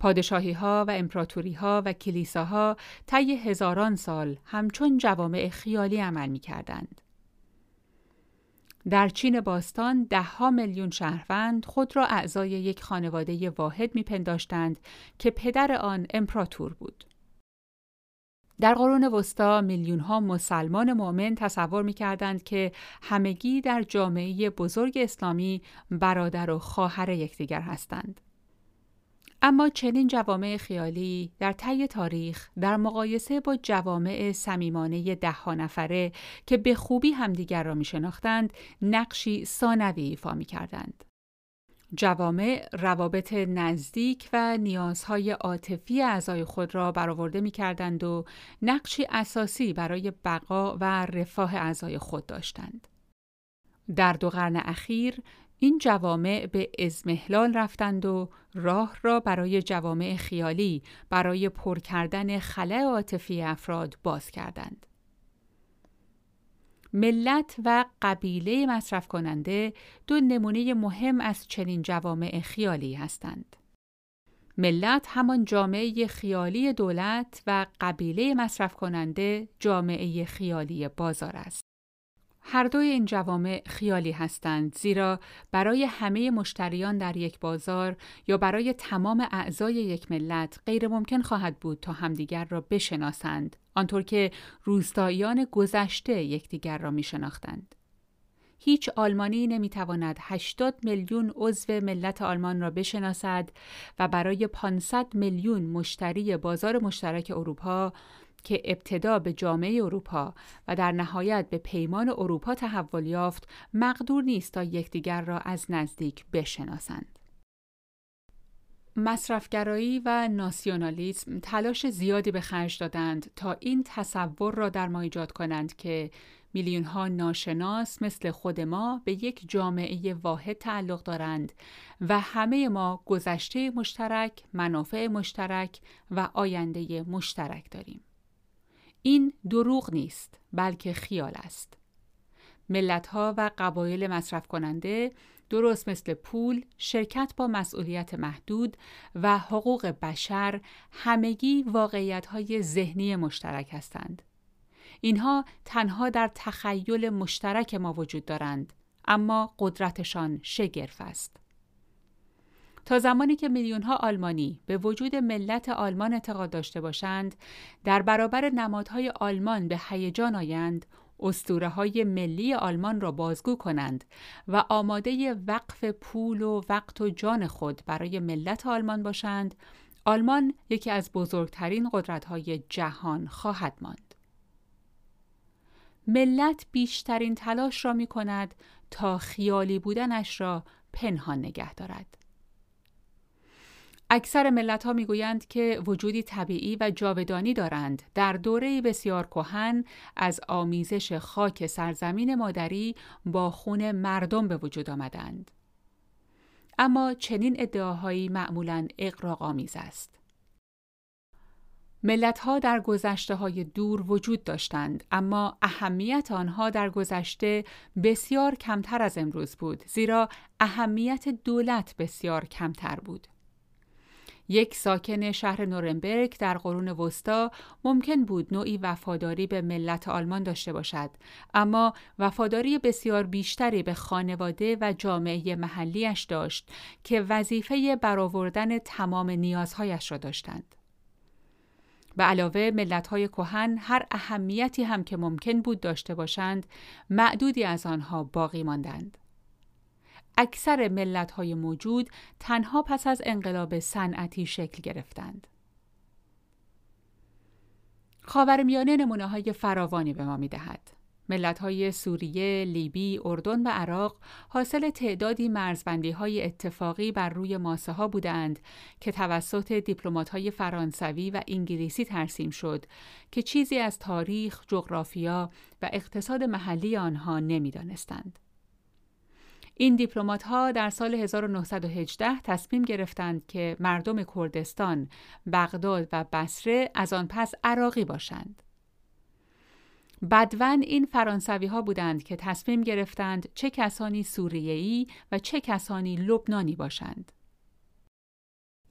پادشاهی ها و امپراتوری ها و کلیساها طی هزاران سال همچون جوامع خیالی عمل می کردند. در چین باستان دهها میلیون شهروند خود را اعضای یک خانواده واحد میپنداشتند که پدر آن امپراتور بود. در قرون وسطا میلیون ها مسلمان مؤمن تصور می کردند که همگی در جامعه بزرگ اسلامی برادر و خواهر یکدیگر هستند. اما چنین جوامع خیالی در طی تاریخ در مقایسه با جوامع صمیمانه ده نفره که به خوبی همدیگر را می شناختند نقشی ثانوی ایفا می کردند. جوامع روابط نزدیک و نیازهای عاطفی اعضای خود را برآورده می کردند و نقشی اساسی برای بقا و رفاه اعضای خود داشتند. در دو قرن اخیر این جوامع به ازمهلال رفتند و راه را برای جوامع خیالی برای پر کردن خلع عاطفی افراد باز کردند. ملت و قبیله مصرف کننده دو نمونه مهم از چنین جوامع خیالی هستند. ملت همان جامعه خیالی دولت و قبیله مصرف کننده جامعه خیالی بازار است. هر دوی این جوامع خیالی هستند زیرا برای همه مشتریان در یک بازار یا برای تمام اعضای یک ملت غیر ممکن خواهد بود تا همدیگر را بشناسند آنطور که روستاییان گذشته یکدیگر را می شناختند. هیچ آلمانی نمی‌تواند 80 میلیون عضو ملت آلمان را بشناسد و برای 500 میلیون مشتری بازار مشترک اروپا که ابتدا به جامعه اروپا و در نهایت به پیمان اروپا تحول یافت مقدور نیست تا یکدیگر را از نزدیک بشناسند. مصرفگرایی و ناسیونالیسم تلاش زیادی به خرج دادند تا این تصور را در ما ایجاد کنند که میلیون ها ناشناس مثل خود ما به یک جامعه واحد تعلق دارند و همه ما گذشته مشترک، منافع مشترک و آینده مشترک داریم. این دروغ نیست بلکه خیال است. ملت ها و قبایل مصرف کننده درست مثل پول، شرکت با مسئولیت محدود و حقوق بشر همگی واقعیت های ذهنی مشترک هستند. اینها تنها در تخیل مشترک ما وجود دارند اما قدرتشان شگرف است. تا زمانی که میلیون ها آلمانی به وجود ملت آلمان اعتقاد داشته باشند در برابر نمادهای آلمان به هیجان آیند استوره های ملی آلمان را بازگو کنند و آماده وقف پول و وقت و جان خود برای ملت آلمان باشند. آلمان یکی از بزرگترین قدرت های جهان خواهد ماند. ملت بیشترین تلاش را می کند تا خیالی بودنش را پنهان نگه دارد. اکثر ملت ها می‌گویند که وجودی طبیعی و جاودانی دارند. در دوره بسیار کهن از آمیزش خاک سرزمین مادری با خون مردم به وجود آمدند. اما چنین ادعاهایی معمولا اقراق آمیز است. ملت ها در گذشته های دور وجود داشتند اما اهمیت آنها در گذشته بسیار کمتر از امروز بود زیرا اهمیت دولت بسیار کمتر بود. یک ساکن شهر نورنبرگ در قرون وسطا ممکن بود نوعی وفاداری به ملت آلمان داشته باشد اما وفاداری بسیار بیشتری به خانواده و جامعه محلیش داشت که وظیفه برآوردن تمام نیازهایش را داشتند. به علاوه ملت‌های کهن هر اهمیتی هم که ممکن بود داشته باشند معدودی از آنها باقی ماندند. اکثر ملت های موجود تنها پس از انقلاب صنعتی شکل گرفتند. خاورمیانه نمونه های فراوانی به ما می دهد. ملت های سوریه، لیبی، اردن و عراق حاصل تعدادی مرزبندی های اتفاقی بر روی ماسه ها بودند که توسط دیپلمات های فرانسوی و انگلیسی ترسیم شد که چیزی از تاریخ، جغرافیا و اقتصاد محلی آنها نمی‌دانستند. این دیپلمات ها در سال 1918 تصمیم گرفتند که مردم کردستان، بغداد و بصره از آن پس عراقی باشند. بدون این فرانسوی ها بودند که تصمیم گرفتند چه کسانی سوریه‌ای و چه کسانی لبنانی باشند.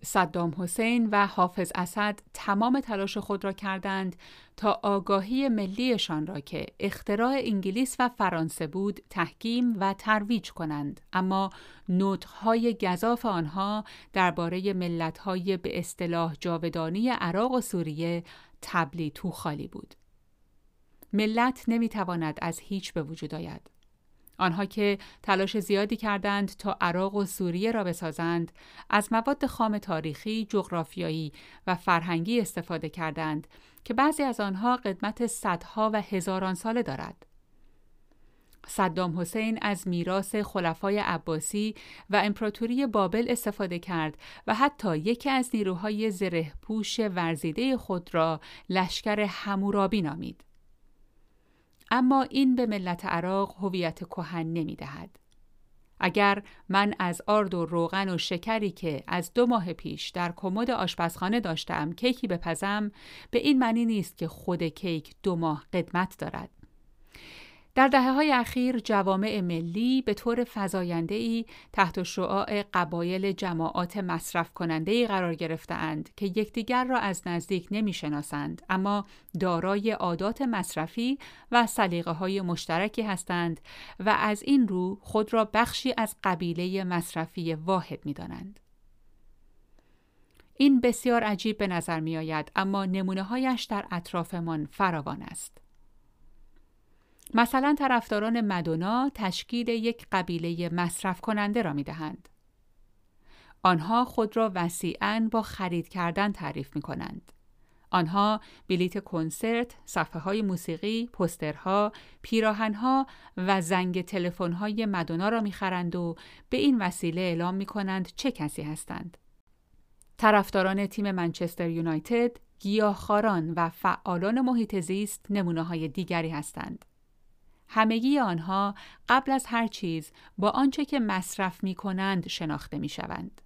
صدام حسین و حافظ اسد تمام تلاش خود را کردند تا آگاهی ملیشان را که اختراع انگلیس و فرانسه بود تحکیم و ترویج کنند. اما نطقهای گذاف آنها درباره ملتهای به اصطلاح جاودانی عراق و سوریه تبلی تو خالی بود. ملت نمی‌تواند از هیچ به وجود آید. آنها که تلاش زیادی کردند تا عراق و سوریه را بسازند از مواد خام تاریخی، جغرافیایی و فرهنگی استفاده کردند که بعضی از آنها قدمت صدها و هزاران ساله دارد. صدام حسین از میراث خلفای عباسی و امپراتوری بابل استفاده کرد و حتی یکی از نیروهای زره پوش ورزیده خود را لشکر همورابی نامید. اما این به ملت عراق هویت کهن نمی دهد. اگر من از آرد و روغن و شکری که از دو ماه پیش در کمد آشپزخانه داشتم کیکی بپزم به این معنی نیست که خود کیک دو ماه قدمت دارد در دهه های اخیر جوامع ملی به طور ای تحت شعاع قبایل جماعات مصرف کننده ای قرار گرفتهاند که یکدیگر را از نزدیک نمی‌شناسند اما دارای عادات مصرفی و سلیقه های مشترکی هستند و از این رو خود را بخشی از قبیله مصرفی واحد می دانند. این بسیار عجیب به نظر می آید اما نمونه هایش در اطرافمان فراوان است. مثلا طرفداران مدونا تشکیل یک قبیله مصرف کننده را می دهند. آنها خود را وسیعا با خرید کردن تعریف می کنند. آنها بلیت کنسرت، صفحه های موسیقی، پسترها، پیراهنها و زنگ های مدونا را می‌خرند و به این وسیله اعلام می کنند چه کسی هستند. طرفداران تیم منچستر یونایتد، گیاهخواران و فعالان محیط زیست نمونه های دیگری هستند. همگی آنها قبل از هر چیز با آنچه که مصرف می کنند شناخته می شوند.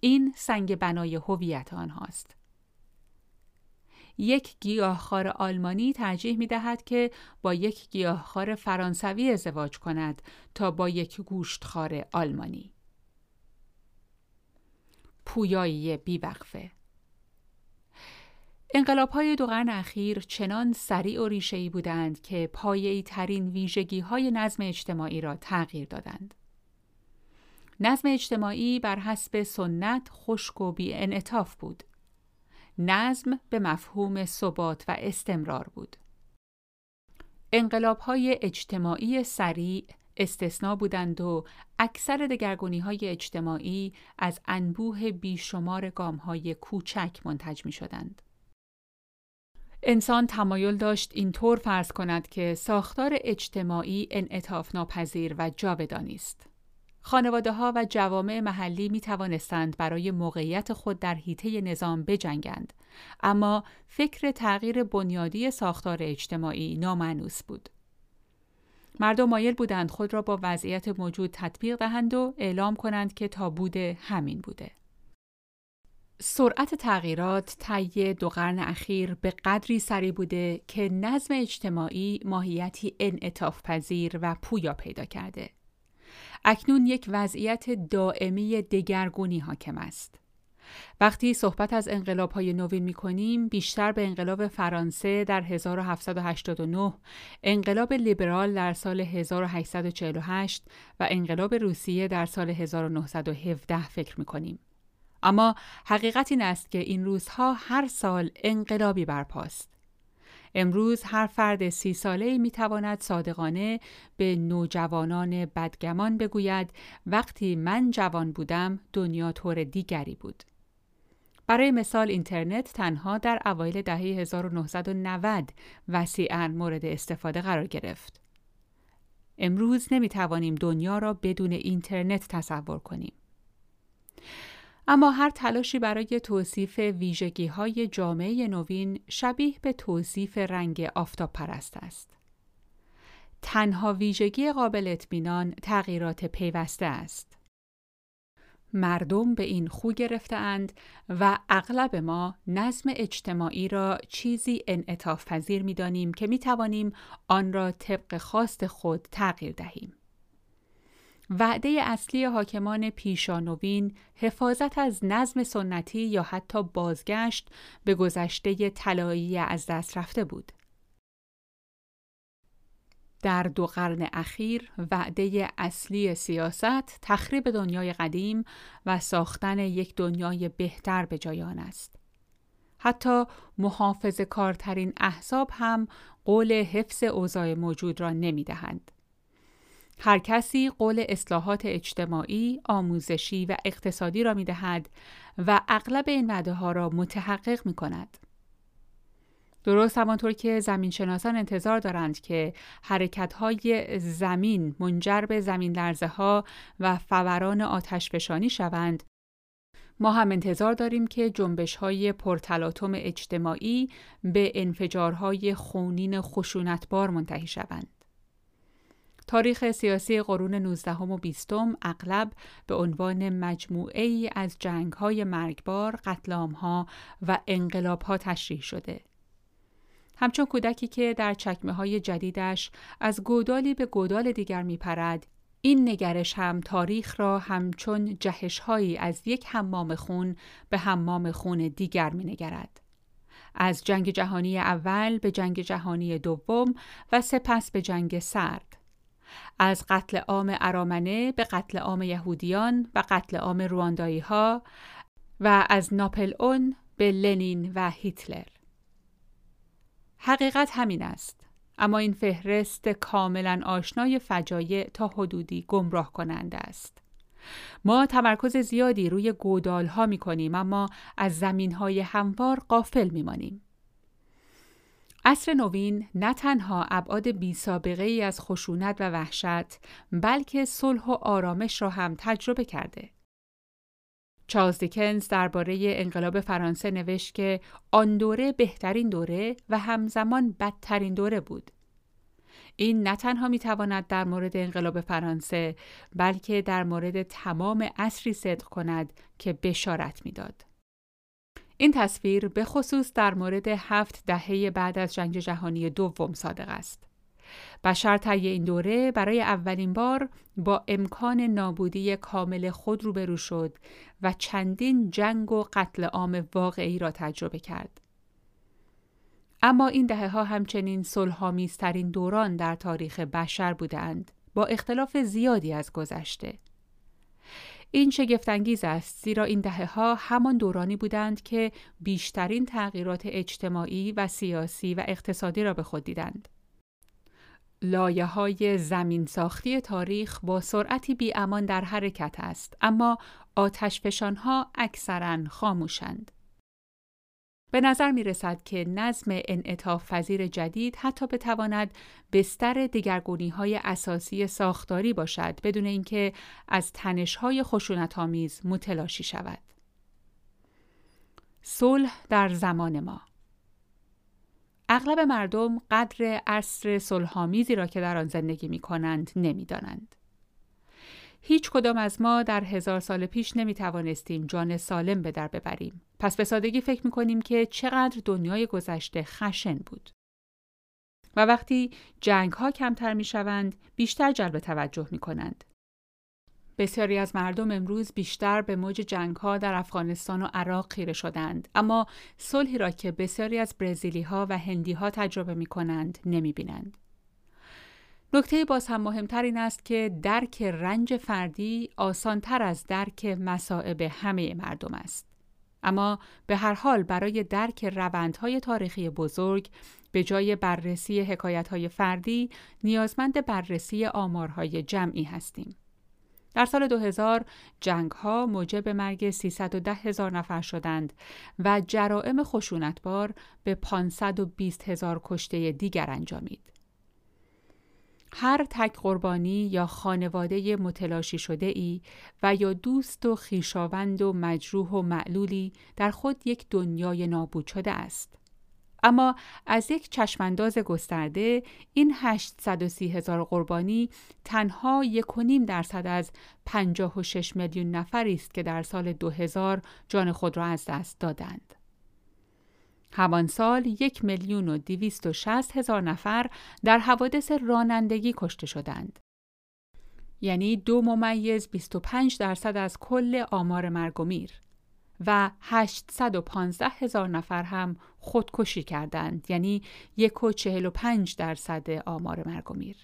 این سنگ بنای هویت آنهاست. یک گیاهخوار آلمانی ترجیح می دهد که با یک گیاهخوار فرانسوی ازدواج کند تا با یک گوشتخوار آلمانی. پویایی بیوقفه انقلاب های دو قرن اخیر چنان سریع و ریشه‌ای بودند که پایه‌ای ترین ویژگی های نظم اجتماعی را تغییر دادند. نظم اجتماعی بر حسب سنت خشک و بی انعطاف بود. نظم به مفهوم ثبات و استمرار بود. انقلاب های اجتماعی سریع استثنا بودند و اکثر دگرگونی های اجتماعی از انبوه بیشمار گام های کوچک منتج می شدند. انسان تمایل داشت اینطور فرض کند که ساختار اجتماعی انعطاف ناپذیر و جاودانی است. خانواده ها و جوامع محلی می توانستند برای موقعیت خود در حیطه نظام بجنگند اما فکر تغییر بنیادی ساختار اجتماعی نامعنوس بود مردم مایل بودند خود را با وضعیت موجود تطبیق دهند و اعلام کنند که تا بوده همین بوده سرعت تغییرات طی دو قرن اخیر به قدری سریع بوده که نظم اجتماعی ماهیتی انعطاف پذیر و پویا پیدا کرده اکنون یک وضعیت دائمی دگرگونی حاکم است. وقتی صحبت از انقلاب های نوین می کنیم بیشتر به انقلاب فرانسه در 1789 انقلاب لیبرال در سال 1848 و انقلاب روسیه در سال 1917 فکر می کنیم. اما حقیقت این است که این روزها هر سال انقلابی برپاست. امروز هر فرد سی ساله می تواند صادقانه به نوجوانان بدگمان بگوید وقتی من جوان بودم دنیا طور دیگری بود. برای مثال اینترنت تنها در اوایل دهه 1990 وسیعا مورد استفاده قرار گرفت. امروز نمی توانیم دنیا را بدون اینترنت تصور کنیم. اما هر تلاشی برای توصیف ویژگی های جامعه نوین شبیه به توصیف رنگ آفتاب پرست است. تنها ویژگی قابل اطمینان تغییرات پیوسته است. مردم به این خو گرفتهاند و اغلب ما نظم اجتماعی را چیزی انعطاف پذیر می دانیم که می توانیم آن را طبق خواست خود تغییر دهیم. وعده اصلی حاکمان پیشانوین حفاظت از نظم سنتی یا حتی بازگشت به گذشته طلایی از دست رفته بود. در دو قرن اخیر وعده اصلی سیاست تخریب دنیای قدیم و ساختن یک دنیای بهتر به جای آن است. حتی محافظ کارترین احزاب هم قول حفظ اوضاع موجود را نمی دهند. هر کسی قول اصلاحات اجتماعی، آموزشی و اقتصادی را می دهد و اغلب این وعده ها را متحقق می کند. درست همانطور که زمین شناسان انتظار دارند که حرکت های زمین منجر به زمین لرزه ها و فوران آتش فشانی شوند ما هم انتظار داریم که جنبش های پرتلاتوم اجتماعی به انفجارهای خونین خشونتبار منتهی شوند. تاریخ سیاسی قرون 19 و 20 اغلب به عنوان مجموعه ای از جنگ های مرگبار، قتلام ها و انقلاب ها تشریح شده. همچون کودکی که در چکمه های جدیدش از گودالی به گودال دیگر می پرد، این نگرش هم تاریخ را همچون جهش هایی از یک حمام خون به حمام خون دیگر می نگرد. از جنگ جهانی اول به جنگ جهانی دوم و سپس به جنگ سرد. از قتل عام ارامنه به قتل عام یهودیان و قتل عام رواندایی ها و از ناپل اون به لنین و هیتلر. حقیقت همین است. اما این فهرست کاملا آشنای فجایع تا حدودی گمراه کننده است. ما تمرکز زیادی روی گودال ها می کنیم اما از زمین های هموار قافل می مانیم. عصر نوین نه تنها ابعاد بی سابقه ای از خشونت و وحشت بلکه صلح و آرامش را هم تجربه کرده. چارلز دیکنز درباره انقلاب فرانسه نوشت که آن دوره بهترین دوره و همزمان بدترین دوره بود. این نه تنها می تواند در مورد انقلاب فرانسه بلکه در مورد تمام عصری صدق کند که بشارت می‌داد. این تصویر به خصوص در مورد هفت دهه بعد از جنگ جهانی دوم صادق است. بشر طی این دوره برای اولین بار با امکان نابودی کامل خود روبرو شد و چندین جنگ و قتل عام واقعی را تجربه کرد. اما این دهه ها همچنین صلحآمیزترین دوران در تاریخ بشر بودند با اختلاف زیادی از گذشته. این شگفتانگیز است زیرا این دهه ها همان دورانی بودند که بیشترین تغییرات اجتماعی و سیاسی و اقتصادی را به خود دیدند. لایه های زمین ساختی تاریخ با سرعتی بی امان در حرکت است اما آتش ها اکثرا خاموشند. به نظر می رسد که نظم انعطاف پذیر جدید حتی بتواند بستر دگرگونی های اساسی ساختاری باشد بدون اینکه از تنش های خشونت آمیز متلاشی شود. صلح در زمان ما اغلب مردم قدر عصر صلحآمیزی را که در آن زندگی می کنند نمی دانند. هیچ کدام از ما در هزار سال پیش نمی توانستیم جان سالم به در ببریم. پس به سادگی فکر می کنیم که چقدر دنیای گذشته خشن بود. و وقتی جنگ ها کمتر می شوند، بیشتر جلب توجه می کنند. بسیاری از مردم امروز بیشتر به موج جنگ ها در افغانستان و عراق خیره شدند اما صلحی را که بسیاری از برزیلی ها و هندی ها تجربه می کنند نمی بینند. نکته باز هم مهمتر این است که درک رنج فردی آسانتر از درک مسائب همه مردم است. اما به هر حال برای درک روندهای تاریخی بزرگ به جای بررسی حکایتهای فردی نیازمند بررسی آمارهای جمعی هستیم. در سال 2000 جنگ ها موجب مرگ 310 هزار نفر شدند و جرائم خشونتبار به 520 هزار کشته دیگر انجامید. هر تک قربانی یا خانواده متلاشی شده ای و یا دوست و خیشاوند و مجروح و معلولی در خود یک دنیای نابود شده است. اما از یک چشمانداز گسترده این 830 هزار قربانی تنها یک و نیم درصد از 56 میلیون نفری است که در سال 2000 جان خود را از دست دادند. همان سال یک میلیون و دیویست و شست هزار نفر در حوادث رانندگی کشته شدند. یعنی دو ممیز 25 درصد از کل آمار مرگ و میر و 815 هزار نفر هم خودکشی کردند یعنی یک و چهل و پنج درصد آمار مرگ و میر.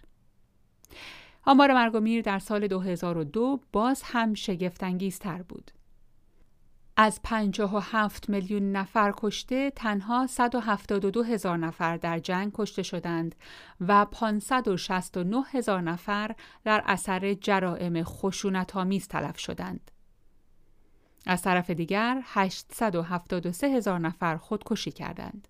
آمار مرگ و میر در سال 2002 باز هم شگفتانگیزتر بود. از 57 میلیون نفر کشته تنها 172 هزار نفر در جنگ کشته شدند و 569 هزار نفر در اثر جرائم خشونت‌آمیز تلف شدند. از طرف دیگر 873 هزار نفر خودکشی کردند.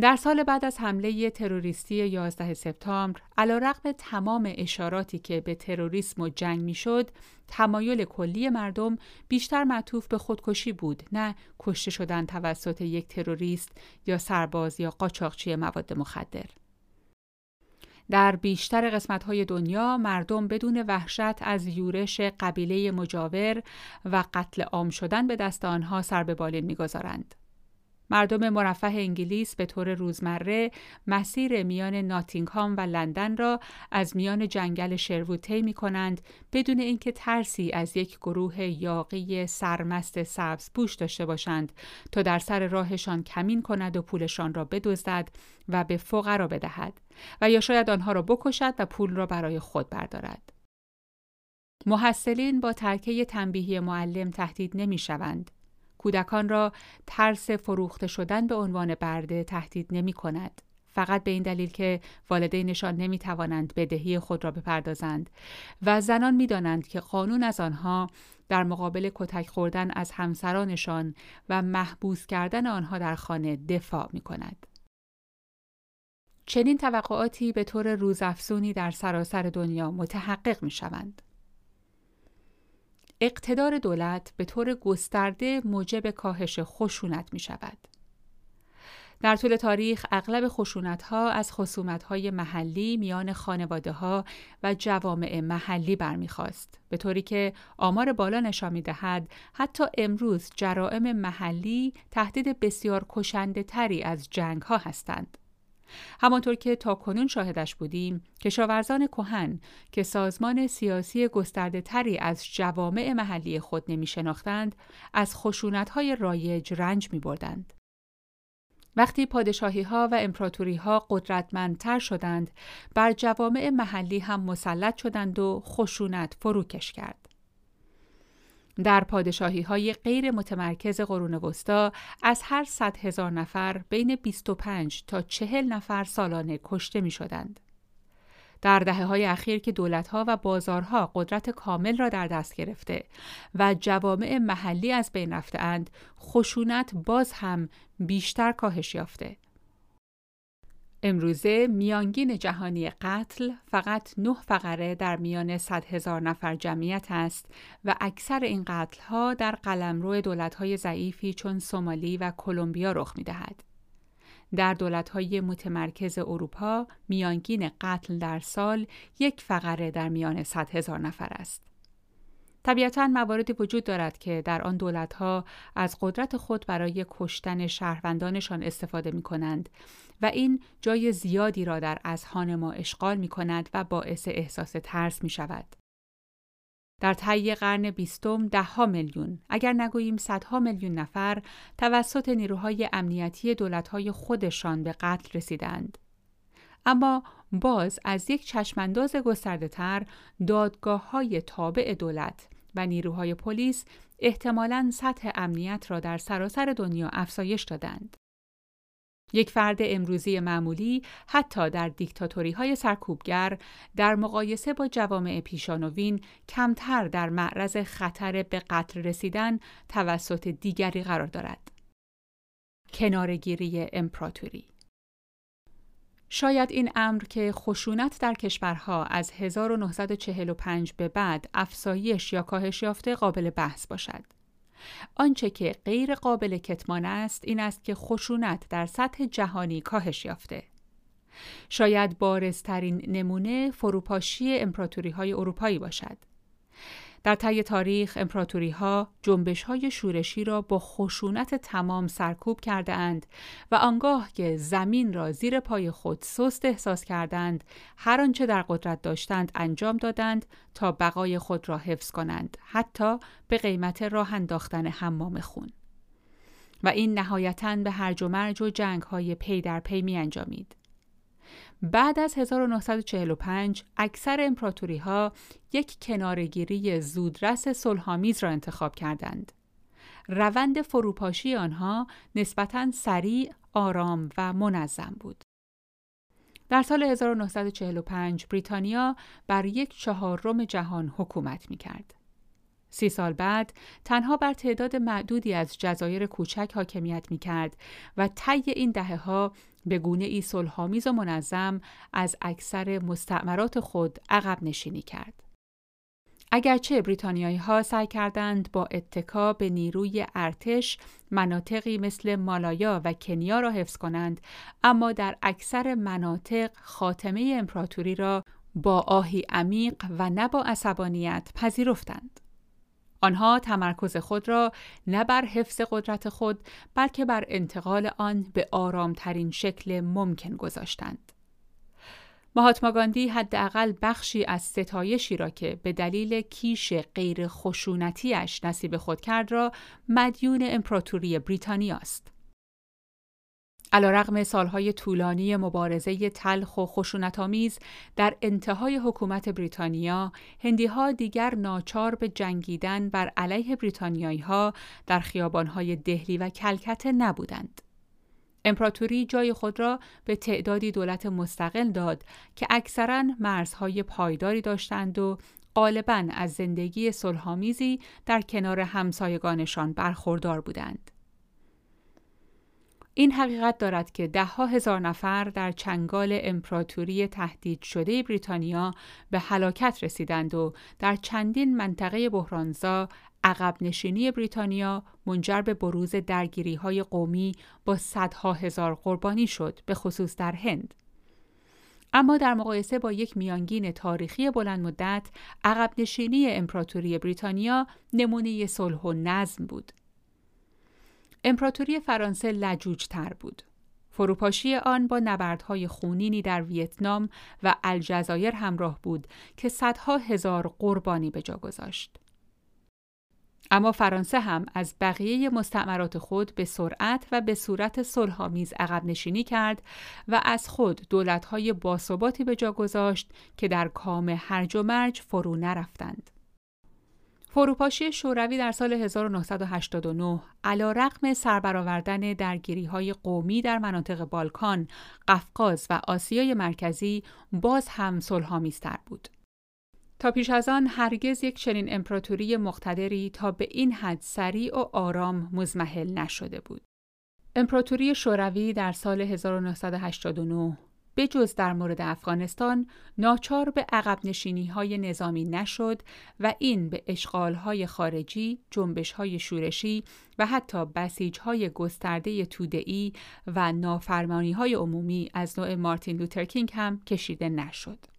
در سال بعد از حمله تروریستی 11 سپتامبر، علیرغم تمام اشاراتی که به تروریسم و جنگ می‌شد، تمایل کلی مردم بیشتر معطوف به خودکشی بود، نه کشته شدن توسط یک تروریست یا سرباز یا قاچاقچی مواد مخدر. در بیشتر قسمت‌های دنیا مردم بدون وحشت از یورش قبیله مجاور و قتل عام شدن به دست آنها سر به بالین می‌گذارند. مردم مرفه انگلیس به طور روزمره مسیر میان ناتینگهام و لندن را از میان جنگل شروود طی کنند بدون اینکه ترسی از یک گروه یاقی سرمست سبز پوش داشته باشند تا در سر راهشان کمین کند و پولشان را بدزدد و به فقرا بدهد و یا شاید آنها را بکشد و پول را برای خود بردارد. محصلین با ترکه تنبیهی معلم تهدید نمی شوند کودکان را ترس فروخته شدن به عنوان برده تهدید نمی کند. فقط به این دلیل که والدینشان نمی توانند بدهی خود را بپردازند و زنان می دانند که قانون از آنها در مقابل کتک خوردن از همسرانشان و محبوس کردن آنها در خانه دفاع می کند. چنین توقعاتی به طور روزافزونی در سراسر دنیا متحقق می شوند. اقتدار دولت به طور گسترده موجب کاهش خشونت می شود. در طول تاریخ اغلب خشونت ها از خصومت های محلی میان خانواده ها و جوامع محلی برمیخواست به طوری که آمار بالا نشان می‌دهد حتی امروز جرائم محلی تهدید بسیار کشنده تری از جنگ ها هستند همانطور که تا کنون شاهدش بودیم کشاورزان کهن که سازمان سیاسی گسترده تری از جوامع محلی خود نمی شناختند از خشونت های رایج رنج می بردند. وقتی پادشاهی ها و امپراتوری ها قدرتمندتر شدند بر جوامع محلی هم مسلط شدند و خشونت فروکش کرد. در پادشاهی های غیر متمرکز قرون وسطا از هر صد هزار نفر بین 25 تا 40 نفر سالانه کشته می شدند. در دهه های اخیر که دولت ها و بازارها قدرت کامل را در دست گرفته و جوامع محلی از بین رفته اند، خشونت باز هم بیشتر کاهش یافته. امروزه میانگین جهانی قتل فقط نه فقره در میان صد هزار نفر جمعیت است و اکثر این قتل ها در قلمرو دولت های ضعیفی چون سومالی و کلمبیا رخ می دهد. در دولت های متمرکز اروپا میانگین قتل در سال یک فقره در میان صد هزار نفر است. طبیعتا مواردی وجود دارد که در آن دولتها از قدرت خود برای کشتن شهروندانشان استفاده می کنند و این جای زیادی را در اذهان ما اشغال می کند و باعث احساس ترس می شود. در طی قرن بیستم دهها میلیون اگر نگوییم صدها میلیون نفر توسط نیروهای امنیتی دولتهای خودشان به قتل رسیدند. اما باز از یک چشمانداز گسترده تر دادگاه های تابع دولت و نیروهای پلیس احتمالاً سطح امنیت را در سراسر دنیا افزایش دادند. یک فرد امروزی معمولی حتی در دیکتاتوری های سرکوبگر در مقایسه با جوامع پیشانوین کمتر در معرض خطر به قتل رسیدن توسط دیگری قرار دارد. کنارگیری امپراتوری شاید این امر که خشونت در کشورها از 1945 به بعد افزایش یا کاهش یافته قابل بحث باشد. آنچه که غیر قابل کتمان است این است که خشونت در سطح جهانی کاهش یافته. شاید بارزترین نمونه فروپاشی امپراتوری های اروپایی باشد. در طی تاریخ امپراتوری ها جنبش های شورشی را با خشونت تمام سرکوب کرده اند و آنگاه که زمین را زیر پای خود سست احساس کردند هر آنچه در قدرت داشتند انجام دادند تا بقای خود را حفظ کنند حتی به قیمت راه انداختن حمام خون و این نهایتا به هرج و مرج و جنگ های پی در پی می انجامید. بعد از 1945 اکثر امپراتوری ها یک کنارگیری زودرس صلحآمیز را انتخاب کردند. روند فروپاشی آنها نسبتاً سریع، آرام و منظم بود. در سال 1945 بریتانیا بر یک چهارم جهان حکومت می کرد. سی سال بعد تنها بر تعداد معدودی از جزایر کوچک حاکمیت می کرد و طی این دهه ها به گونه ای صلحآمیز و منظم از اکثر مستعمرات خود عقب نشینی کرد. اگرچه بریتانیایی ها سعی کردند با اتکا به نیروی ارتش مناطقی مثل مالایا و کنیا را حفظ کنند اما در اکثر مناطق خاتمه امپراتوری را با آهی عمیق و نه با عصبانیت پذیرفتند. آنها تمرکز خود را نه بر حفظ قدرت خود بلکه بر انتقال آن به آرامترین شکل ممکن گذاشتند. مهاتما گاندی حداقل بخشی از ستایشی را که به دلیل کیش غیر خشونتیش نصیب خود کرد را مدیون امپراتوری بریتانیا است. علیرغم سالهای طولانی مبارزه تلخ و خشونتآمیز در انتهای حکومت بریتانیا هندیها دیگر ناچار به جنگیدن بر علیه بریتانیایی ها در خیابانهای دهلی و کلکته نبودند. امپراتوری جای خود را به تعدادی دولت مستقل داد که اکثرا مرزهای پایداری داشتند و غالبا از زندگی صلحآمیزی در کنار همسایگانشان برخوردار بودند. این حقیقت دارد که دهها هزار نفر در چنگال امپراتوری تهدید شده بریتانیا به هلاکت رسیدند و در چندین منطقه بحرانزا عقب نشینی بریتانیا منجر به بروز درگیری های قومی با صدها هزار قربانی شد به خصوص در هند. اما در مقایسه با یک میانگین تاریخی بلند مدت عقب نشینی امپراتوری بریتانیا نمونه صلح و نظم بود. امپراتوری فرانسه لجوج تر بود. فروپاشی آن با نبردهای خونینی در ویتنام و الجزایر همراه بود که صدها هزار قربانی به جا گذاشت. اما فرانسه هم از بقیه مستعمرات خود به سرعت و به صورت صلحآمیز عقب نشینی کرد و از خود دولت‌های باثباتی به جا گذاشت که در کام هرج و مرج فرو نرفتند. فروپاشی شوروی در سال 1989 علا رقم سربرآوردن درگیری های قومی در مناطق بالکان، قفقاز و آسیای مرکزی باز هم صلحآمیزتر بود. تا پیش از آن هرگز یک چنین امپراتوری مقتدری تا به این حد سریع و آرام مزمحل نشده بود. امپراتوری شوروی در سال 1989 به جز در مورد افغانستان ناچار به عقب نشینی های نظامی نشد و این به اشغال های خارجی، جنبش های شورشی و حتی بسیج های گسترده توده‌ای و نافرمانی های عمومی از نوع مارتین لوترکینگ هم کشیده نشد.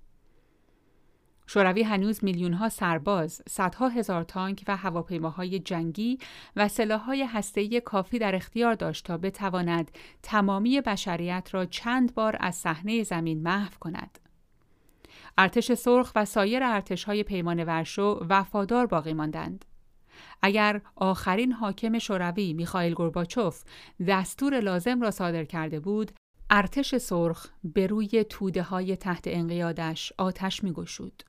شوروی هنوز میلیون ها سرباز، صدها هزار تانک و هواپیماهای جنگی و سلاح‌های هسته‌ای کافی در اختیار داشت تا بتواند تمامی بشریت را چند بار از صحنه زمین محو کند. ارتش سرخ و سایر ارتش‌های پیمان ورشو وفادار باقی ماندند. اگر آخرین حاکم شوروی میخائیل گورباچوف دستور لازم را صادر کرده بود، ارتش سرخ به روی توده های تحت انقیادش آتش میگشود.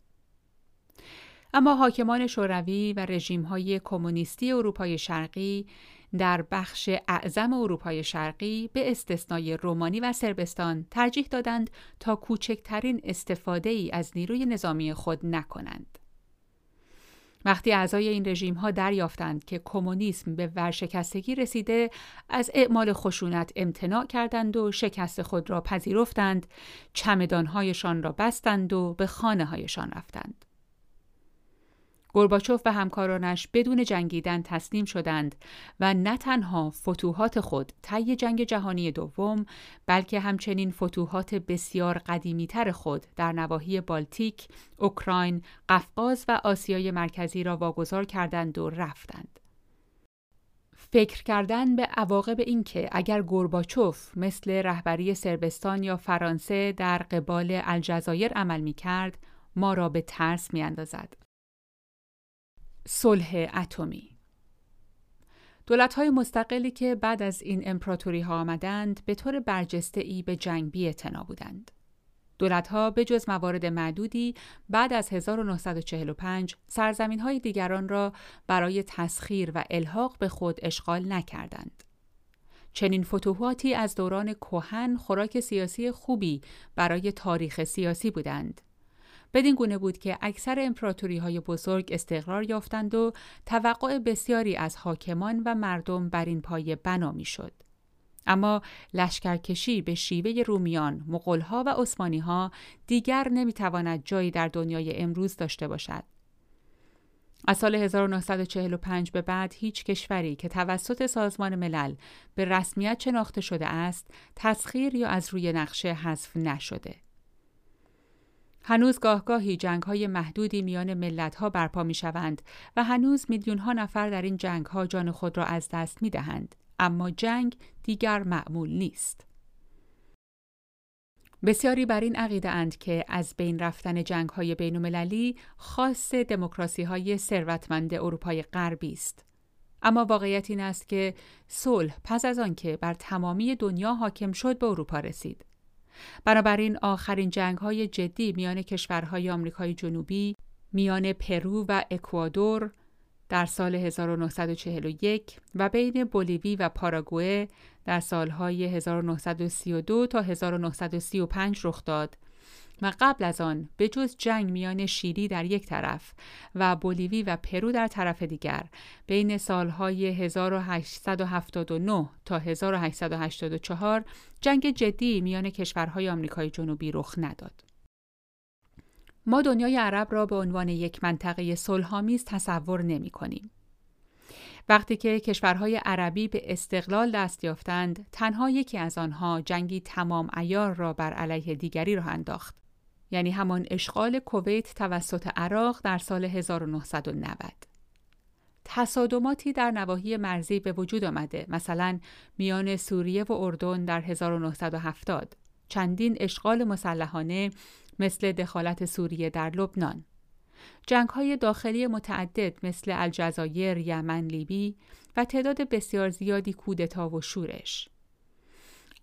اما حاکمان شوروی و های کمونیستی اروپای شرقی در بخش اعظم اروپای شرقی به استثنای رومانی و سربستان ترجیح دادند تا کوچکترین استفاده ای از نیروی نظامی خود نکنند. وقتی اعضای این رژیم ها دریافتند که کمونیسم به ورشکستگی رسیده از اعمال خشونت امتناع کردند و شکست خود را پذیرفتند چمدانهایشان را بستند و به خانه هایشان رفتند گرباچوف و همکارانش بدون جنگیدن تسلیم شدند و نه تنها فتوحات خود طی جنگ جهانی دوم بلکه همچنین فتوحات بسیار قدیمیتر خود در نواحی بالتیک، اوکراین، قفقاز و آسیای مرکزی را واگذار کردند و رفتند. فکر کردن به عواقب اینکه اگر گورباچوف مثل رهبری سربستان یا فرانسه در قبال الجزایر عمل می کرد، ما را به ترس می اندازد. صلح اتمی های مستقلی که بعد از این امپراتوری ها آمدند به طور برجسته ای به جنگ بی بودند. ها به جز موارد معدودی بعد از 1945 سرزمین های دیگران را برای تسخیر و الحاق به خود اشغال نکردند. چنین فتوحاتی از دوران کهن خوراک سیاسی خوبی برای تاریخ سیاسی بودند بدین گونه بود که اکثر امپراتوری های بزرگ استقرار یافتند و توقع بسیاری از حاکمان و مردم بر این پایه بنا شد. اما لشکرکشی به شیوه رومیان، مغولها و ها دیگر نمی‌تواند جایی در دنیای امروز داشته باشد. از سال 1945 به بعد هیچ کشوری که توسط سازمان ملل به رسمیت شناخته شده است، تسخیر یا از روی نقشه حذف نشده. هنوز گاهگاهی جنگ های محدودی میان ملت ها برپا می شوند و هنوز میلیون ها نفر در این جنگ ها جان خود را از دست می دهند. اما جنگ دیگر معمول نیست. بسیاری بر این عقیده اند که از بین رفتن جنگ های بین المللی خاص دموکراسی های ثروتمند اروپای غربی است. اما واقعیت این است که صلح پس از آنکه بر تمامی دنیا حاکم شد به اروپا رسید. بنابراین آخرین جنگ های جدی میان کشورهای آمریکای جنوبی میان پرو و اکوادور در سال 1941 و بین بولیوی و پاراگوئه در سالهای 1932 تا 1935 رخ داد. و قبل از آن به جز جنگ میان شیلی در یک طرف و بولیوی و پرو در طرف دیگر بین سالهای 1879 تا 1884 جنگ جدی میان کشورهای آمریکای جنوبی رخ نداد. ما دنیای عرب را به عنوان یک منطقه صلحآمیز تصور نمی کنیم. وقتی که کشورهای عربی به استقلال دست یافتند، تنها یکی از آنها جنگی تمام ایار را بر علیه دیگری راه انداخت. یعنی همان اشغال کویت توسط عراق در سال 1990. تصادماتی در نواحی مرزی به وجود آمده مثلا میان سوریه و اردن در 1970 چندین اشغال مسلحانه مثل دخالت سوریه در لبنان جنگ های داخلی متعدد مثل الجزایر، یمن، لیبی و تعداد بسیار زیادی کودتا و شورش.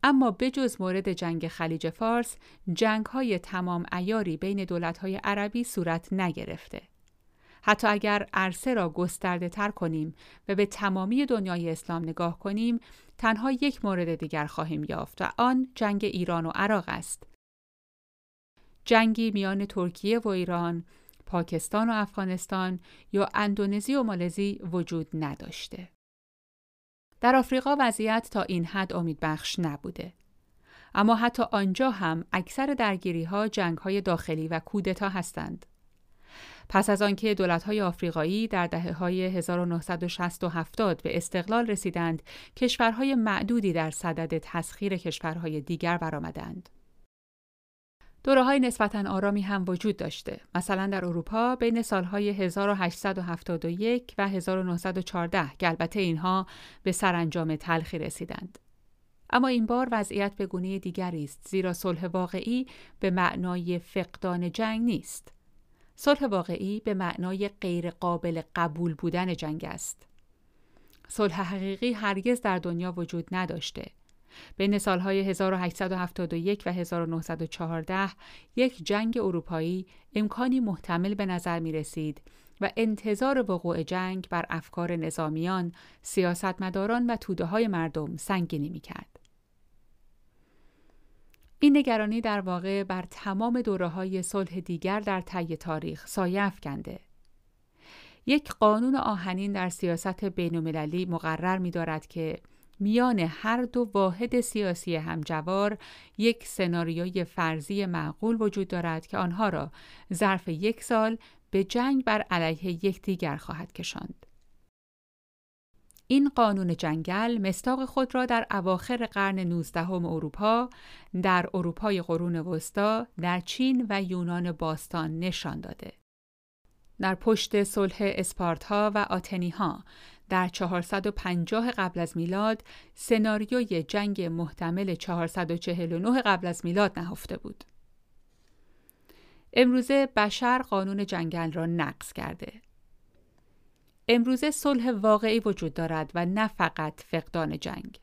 اما بجز مورد جنگ خلیج فارس، جنگ های تمام ایاری بین دولت های عربی صورت نگرفته. حتی اگر عرصه را گسترده تر کنیم و به تمامی دنیای اسلام نگاه کنیم، تنها یک مورد دیگر خواهیم یافت و آن جنگ ایران و عراق است. جنگی میان ترکیه و ایران پاکستان و افغانستان یا اندونزی و مالزی وجود نداشته. در آفریقا وضعیت تا این حد امیدبخش نبوده. اما حتی آنجا هم اکثر درگیری ها جنگ های داخلی و کودتا هستند. پس از آنکه دولت‌های آفریقایی در دهه‌های 1960 و 70 به استقلال رسیدند، کشورهای معدودی در صدد تسخیر کشورهای دیگر برآمدند. دوره های نسبتا آرامی هم وجود داشته. مثلا در اروپا بین سالهای 1871 و 1914 که البته اینها به سرانجام تلخی رسیدند. اما این بار وضعیت به گونه دیگری است زیرا صلح واقعی به معنای فقدان جنگ نیست. صلح واقعی به معنای غیر قابل قبول بودن جنگ است. صلح حقیقی هرگز در دنیا وجود نداشته. بین سالهای 1871 و 1914 یک جنگ اروپایی امکانی محتمل به نظر می رسید و انتظار وقوع جنگ بر افکار نظامیان، سیاستمداران و توده های مردم سنگینی می کرد. این نگرانی در واقع بر تمام دوره های صلح دیگر در طی تاریخ سایه افکنده. یک قانون آهنین در سیاست بین مقرر می دارد که میان هر دو واحد سیاسی همجوار یک سناریوی فرضی معقول وجود دارد که آنها را ظرف یک سال به جنگ بر علیه یکدیگر خواهد کشاند. این قانون جنگل مستاق خود را در اواخر قرن 19 اروپا، در اروپای قرون وسطا، در چین و یونان باستان نشان داده. در پشت صلح اسپارتا و آتنیها در 450 قبل از میلاد سناریوی جنگ محتمل 449 قبل از میلاد نهفته بود. امروزه بشر قانون جنگل را نقض کرده. امروزه صلح واقعی وجود دارد و نه فقط فقدان جنگ.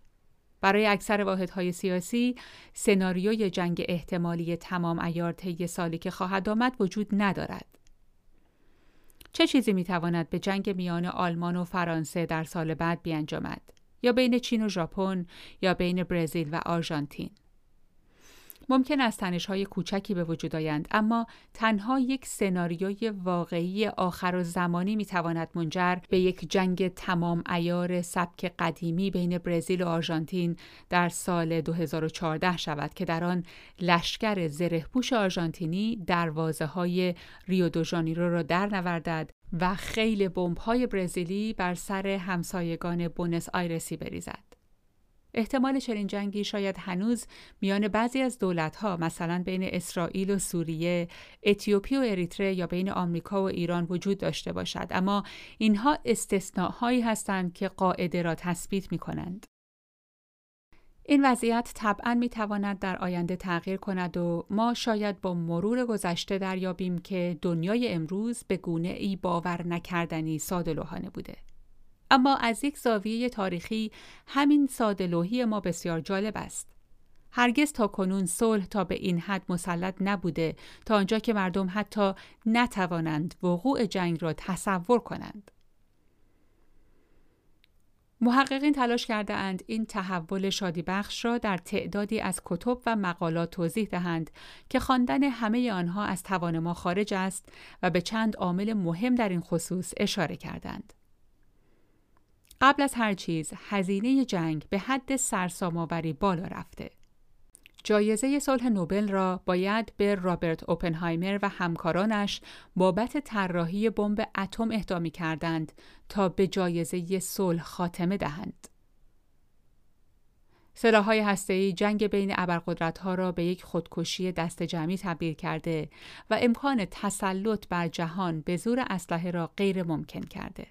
برای اکثر واحدهای سیاسی سناریوی جنگ احتمالی تمام ایار طی سالی که خواهد آمد وجود ندارد. چه چیزی می‌تواند به جنگ میان آلمان و فرانسه در سال بعد بیانجامد؟ یا بین چین و ژاپن یا بین برزیل و آرژانتین؟ ممکن است های کوچکی به وجود آیند اما تنها یک سناریوی واقعی آخر و زمانی منجر به یک جنگ تمام ایار سبک قدیمی بین برزیل و آرژانتین در سال 2014 شود که در آن لشکر زرهپوش آرژانتینی دروازه های ریو دو ژانیرو را در نوردد و خیل بمب های برزیلی بر سر همسایگان بونس آیرسی بریزد. احتمال چنین جنگی شاید هنوز میان بعضی از دولتها مثلا بین اسرائیل و سوریه، اتیوپی و اریتره یا بین آمریکا و ایران وجود داشته باشد اما اینها استثناءهایی هستند که قاعده را تثبیت می کنند. این وضعیت طبعا می تواند در آینده تغییر کند و ما شاید با مرور گذشته دریابیم که دنیای امروز به گونه ای باور نکردنی ساده بوده. اما از یک زاویه تاریخی همین سادلوهی ما بسیار جالب است. هرگز تا کنون صلح تا به این حد مسلط نبوده تا آنجا که مردم حتی نتوانند وقوع جنگ را تصور کنند. محققین تلاش کرده اند این تحول شادی بخش را در تعدادی از کتب و مقالات توضیح دهند که خواندن همه آنها از توان ما خارج است و به چند عامل مهم در این خصوص اشاره کردند. قبل از هر چیز هزینه جنگ به حد سرسام‌آوری بالا رفته. جایزه صلح نوبل را باید به رابرت اوپنهایمر و همکارانش بابت طراحی بمب اتم اهدا کردند تا به جایزه صلح خاتمه دهند. سلاح‌های هسته‌ای جنگ بین ابرقدرت‌ها را به یک خودکشی دست جمعی تبدیل کرده و امکان تسلط بر جهان به زور اسلحه را غیر ممکن کرده.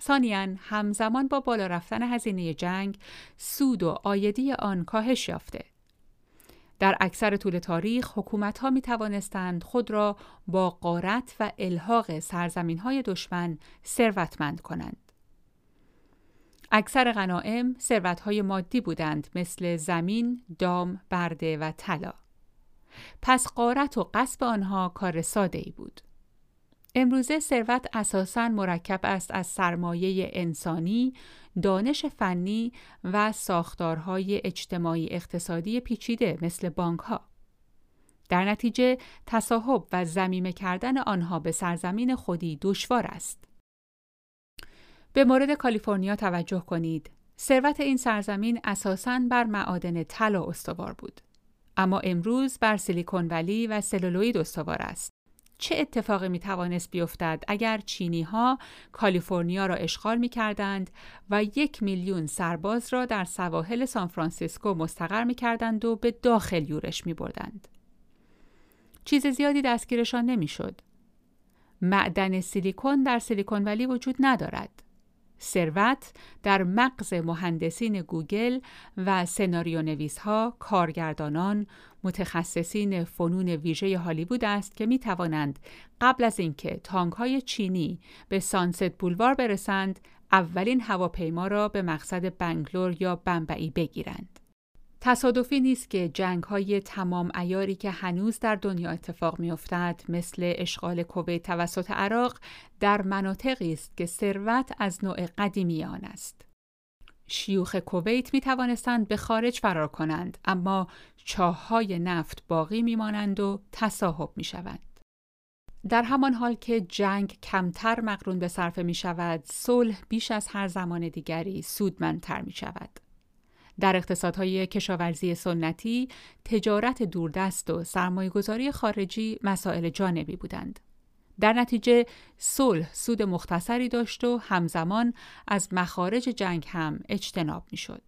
ثانیاً همزمان با بالا رفتن هزینه جنگ سود و آیدی آن کاهش یافته در اکثر طول تاریخ حکومت ها می توانستند خود را با قارت و الحاق سرزمین های دشمن ثروتمند کنند. اکثر غنائم ثروت های مادی بودند مثل زمین، دام، برده و طلا. پس قارت و قصب آنها کار ساده ای بود. امروزه ثروت اساساً مرکب است از سرمایه انسانی، دانش فنی و ساختارهای اجتماعی اقتصادی پیچیده مثل بانک ها. در نتیجه تصاحب و زمیمه کردن آنها به سرزمین خودی دشوار است. به مورد کالیفرنیا توجه کنید. ثروت این سرزمین اساساً بر معادن طلا استوار بود. اما امروز بر سیلیکون ولی و سلولوید استوار است. چه اتفاقی می توانست بیفتد اگر چینی ها کالیفرنیا را اشغال می کردند و یک میلیون سرباز را در سواحل سانفرانسیسکو مستقر می کردند و به داخل یورش می بردند. چیز زیادی دستگیرشان نمی شد. معدن سیلیکون در سیلیکون ولی وجود ندارد. ثروت در مغز مهندسین گوگل و سناریو نویس ها، کارگردانان، متخصصین فنون ویژه هالیوود است که می توانند قبل از اینکه تانک های چینی به سانست بولوار برسند، اولین هواپیما را به مقصد بنگلور یا بمبئی بگیرند. تصادفی نیست که جنگ های تمام ایاری که هنوز در دنیا اتفاق می افتد مثل اشغال کویت توسط عراق در مناطقی است که ثروت از نوع قدیمی آن است. شیوخ کویت می توانستند به خارج فرار کنند اما چاه های نفت باقی می مانند و تصاحب می شوند. در همان حال که جنگ کمتر مقرون به صرفه می شود، صلح بیش از هر زمان دیگری سودمندتر می شود. در اقتصادهای کشاورزی سنتی، تجارت دوردست و سرمایهگذاری خارجی مسائل جانبی بودند. در نتیجه صلح سود مختصری داشت و همزمان از مخارج جنگ هم اجتناب می‌شد.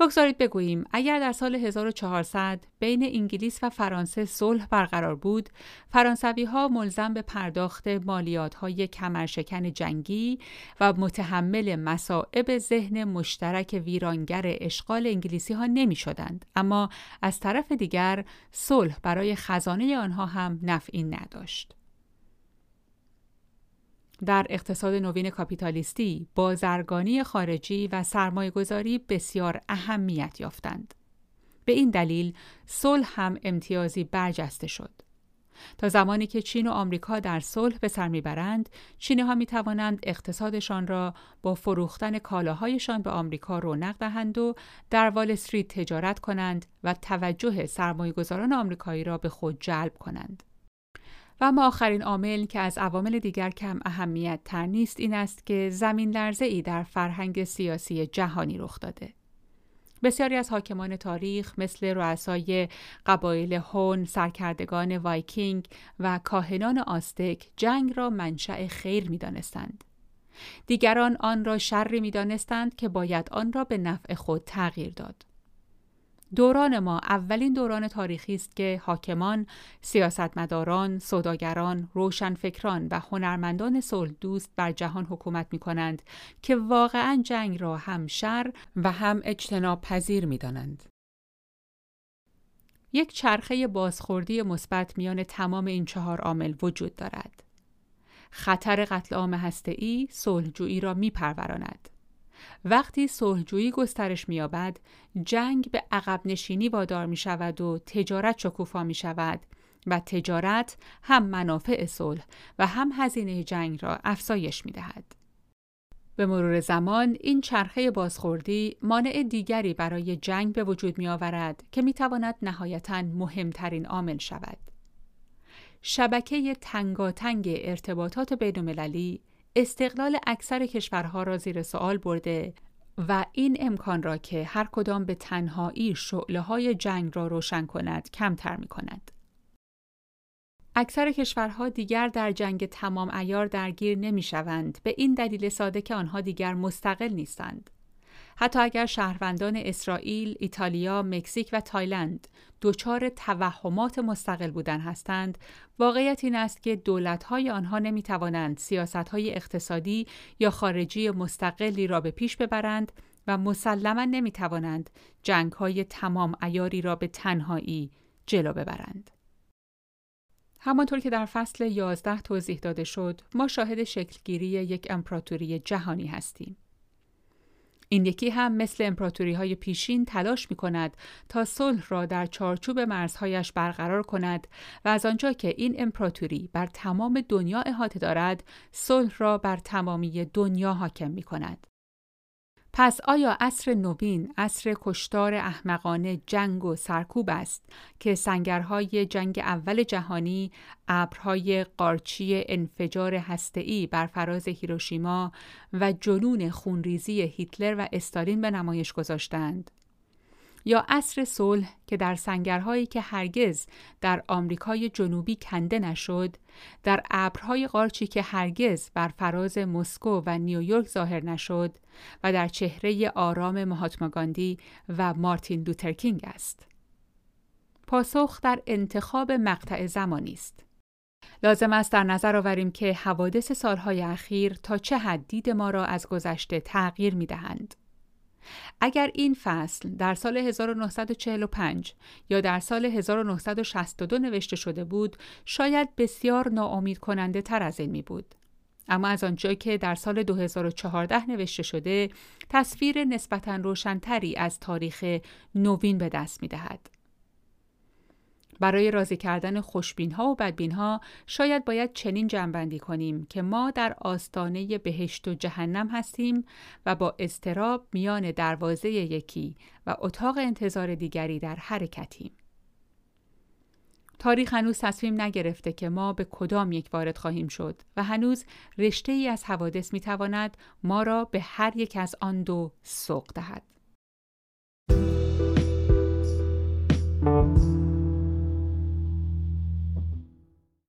بگذارید بگوییم اگر در سال 1400 بین انگلیس و فرانسه صلح برقرار بود فرانسوی ها ملزم به پرداخت مالیات های کمرشکن جنگی و متحمل مسائب ذهن مشترک ویرانگر اشغال انگلیسی ها نمی شدند. اما از طرف دیگر صلح برای خزانه آنها هم نفعی نداشت در اقتصاد نوین کاپیتالیستی بازرگانی خارجی و سرمایهگذاری بسیار اهمیت یافتند. به این دلیل صلح هم امتیازی برجسته شد. تا زمانی که چین و آمریکا در صلح به سر می‌برند، چینی ها اقتصادشان را با فروختن کالاهایشان به آمریکا رونق دهند و در وال استریت تجارت کنند و توجه سرمایهگذاران آمریکایی را به خود جلب کنند. و اما آخرین عامل که از عوامل دیگر کم اهمیت تر نیست این است که زمین لرزه ای در فرهنگ سیاسی جهانی رخ داده. بسیاری از حاکمان تاریخ مثل رؤسای قبایل هون، سرکردگان وایکینگ و کاهنان آزتک جنگ را منشأ خیر می دانستند. دیگران آن را شری می دانستند که باید آن را به نفع خود تغییر داد. دوران ما اولین دوران تاریخی است که حاکمان، سیاستمداران، سوداگران، روشنفکران و هنرمندان صلح دوست بر جهان حکومت می کنند که واقعا جنگ را هم شر و هم اجتناب پذیر می دانند. یک چرخه بازخوردی مثبت میان تمام این چهار عامل وجود دارد. خطر قتل عام هسته‌ای صلحجویی را میپروراند. وقتی صلحجویی گسترش می‌یابد جنگ به عقب نشینی وادار می شود و تجارت شکوفا می شود و تجارت هم منافع صلح و هم هزینه جنگ را افزایش می دهد. به مرور زمان این چرخه بازخوردی مانع دیگری برای جنگ به وجود می آورد که می تواند نهایتا مهمترین عامل شود. شبکه تنگاتنگ ارتباطات بین استقلال اکثر کشورها را زیر سوال برده و این امکان را که هر کدام به تنهایی شعله های جنگ را روشن کند کمتر می کند. اکثر کشورها دیگر در جنگ تمام ایار درگیر نمی شوند به این دلیل ساده که آنها دیگر مستقل نیستند. حتی اگر شهروندان اسرائیل، ایتالیا، مکزیک و تایلند دچار توهمات مستقل بودن هستند، واقعیت این است که دولت‌های آنها نمی توانند سیاست‌های اقتصادی یا خارجی مستقلی را به پیش ببرند و مسلما نمی توانند جنگ‌های تمام ایاری را به تنهایی جلو ببرند. همانطور که در فصل 11 توضیح داده شد، ما شاهد شکلگیری یک امپراتوری جهانی هستیم. این یکی هم مثل امپراتوری های پیشین تلاش می کند تا صلح را در چارچوب مرزهایش برقرار کند و از آنجا که این امپراتوری بر تمام دنیا احاطه دارد صلح را بر تمامی دنیا حاکم می کند. پس آیا عصر نوین عصر کشتار احمقانه جنگ و سرکوب است که سنگرهای جنگ اول جهانی ابرهای قارچی انفجار هسته‌ای بر فراز هیروشیما و جنون خونریزی هیتلر و استالین به نمایش گذاشتند؟ یا عصر صلح که در سنگرهایی که هرگز در آمریکای جنوبی کنده نشد در ابرهای قارچی که هرگز بر فراز مسکو و نیویورک ظاهر نشد و در چهره آرام مهاتماگاندی و مارتین لوترکینگ است پاسخ در انتخاب مقطع زمانی است لازم است در نظر آوریم که حوادث سالهای اخیر تا چه حد دید ما را از گذشته تغییر می دهند. اگر این فصل در سال 1945 یا در سال 1962 نوشته شده بود شاید بسیار ناامید کننده تر از این می بود. اما از آنجا که در سال 2014 نوشته شده تصویر نسبتا روشنتری از تاریخ نوین به دست می دهد. برای راضی کردن خوشبین ها و بدبین ها شاید باید چنین جنبندی کنیم که ما در آستانه بهشت و جهنم هستیم و با استراب میان دروازه یکی و اتاق انتظار دیگری در حرکتیم. تاریخ هنوز تصمیم نگرفته که ما به کدام یک وارد خواهیم شد و هنوز رشته ای از حوادث می تواند ما را به هر یک از آن دو سوق دهد.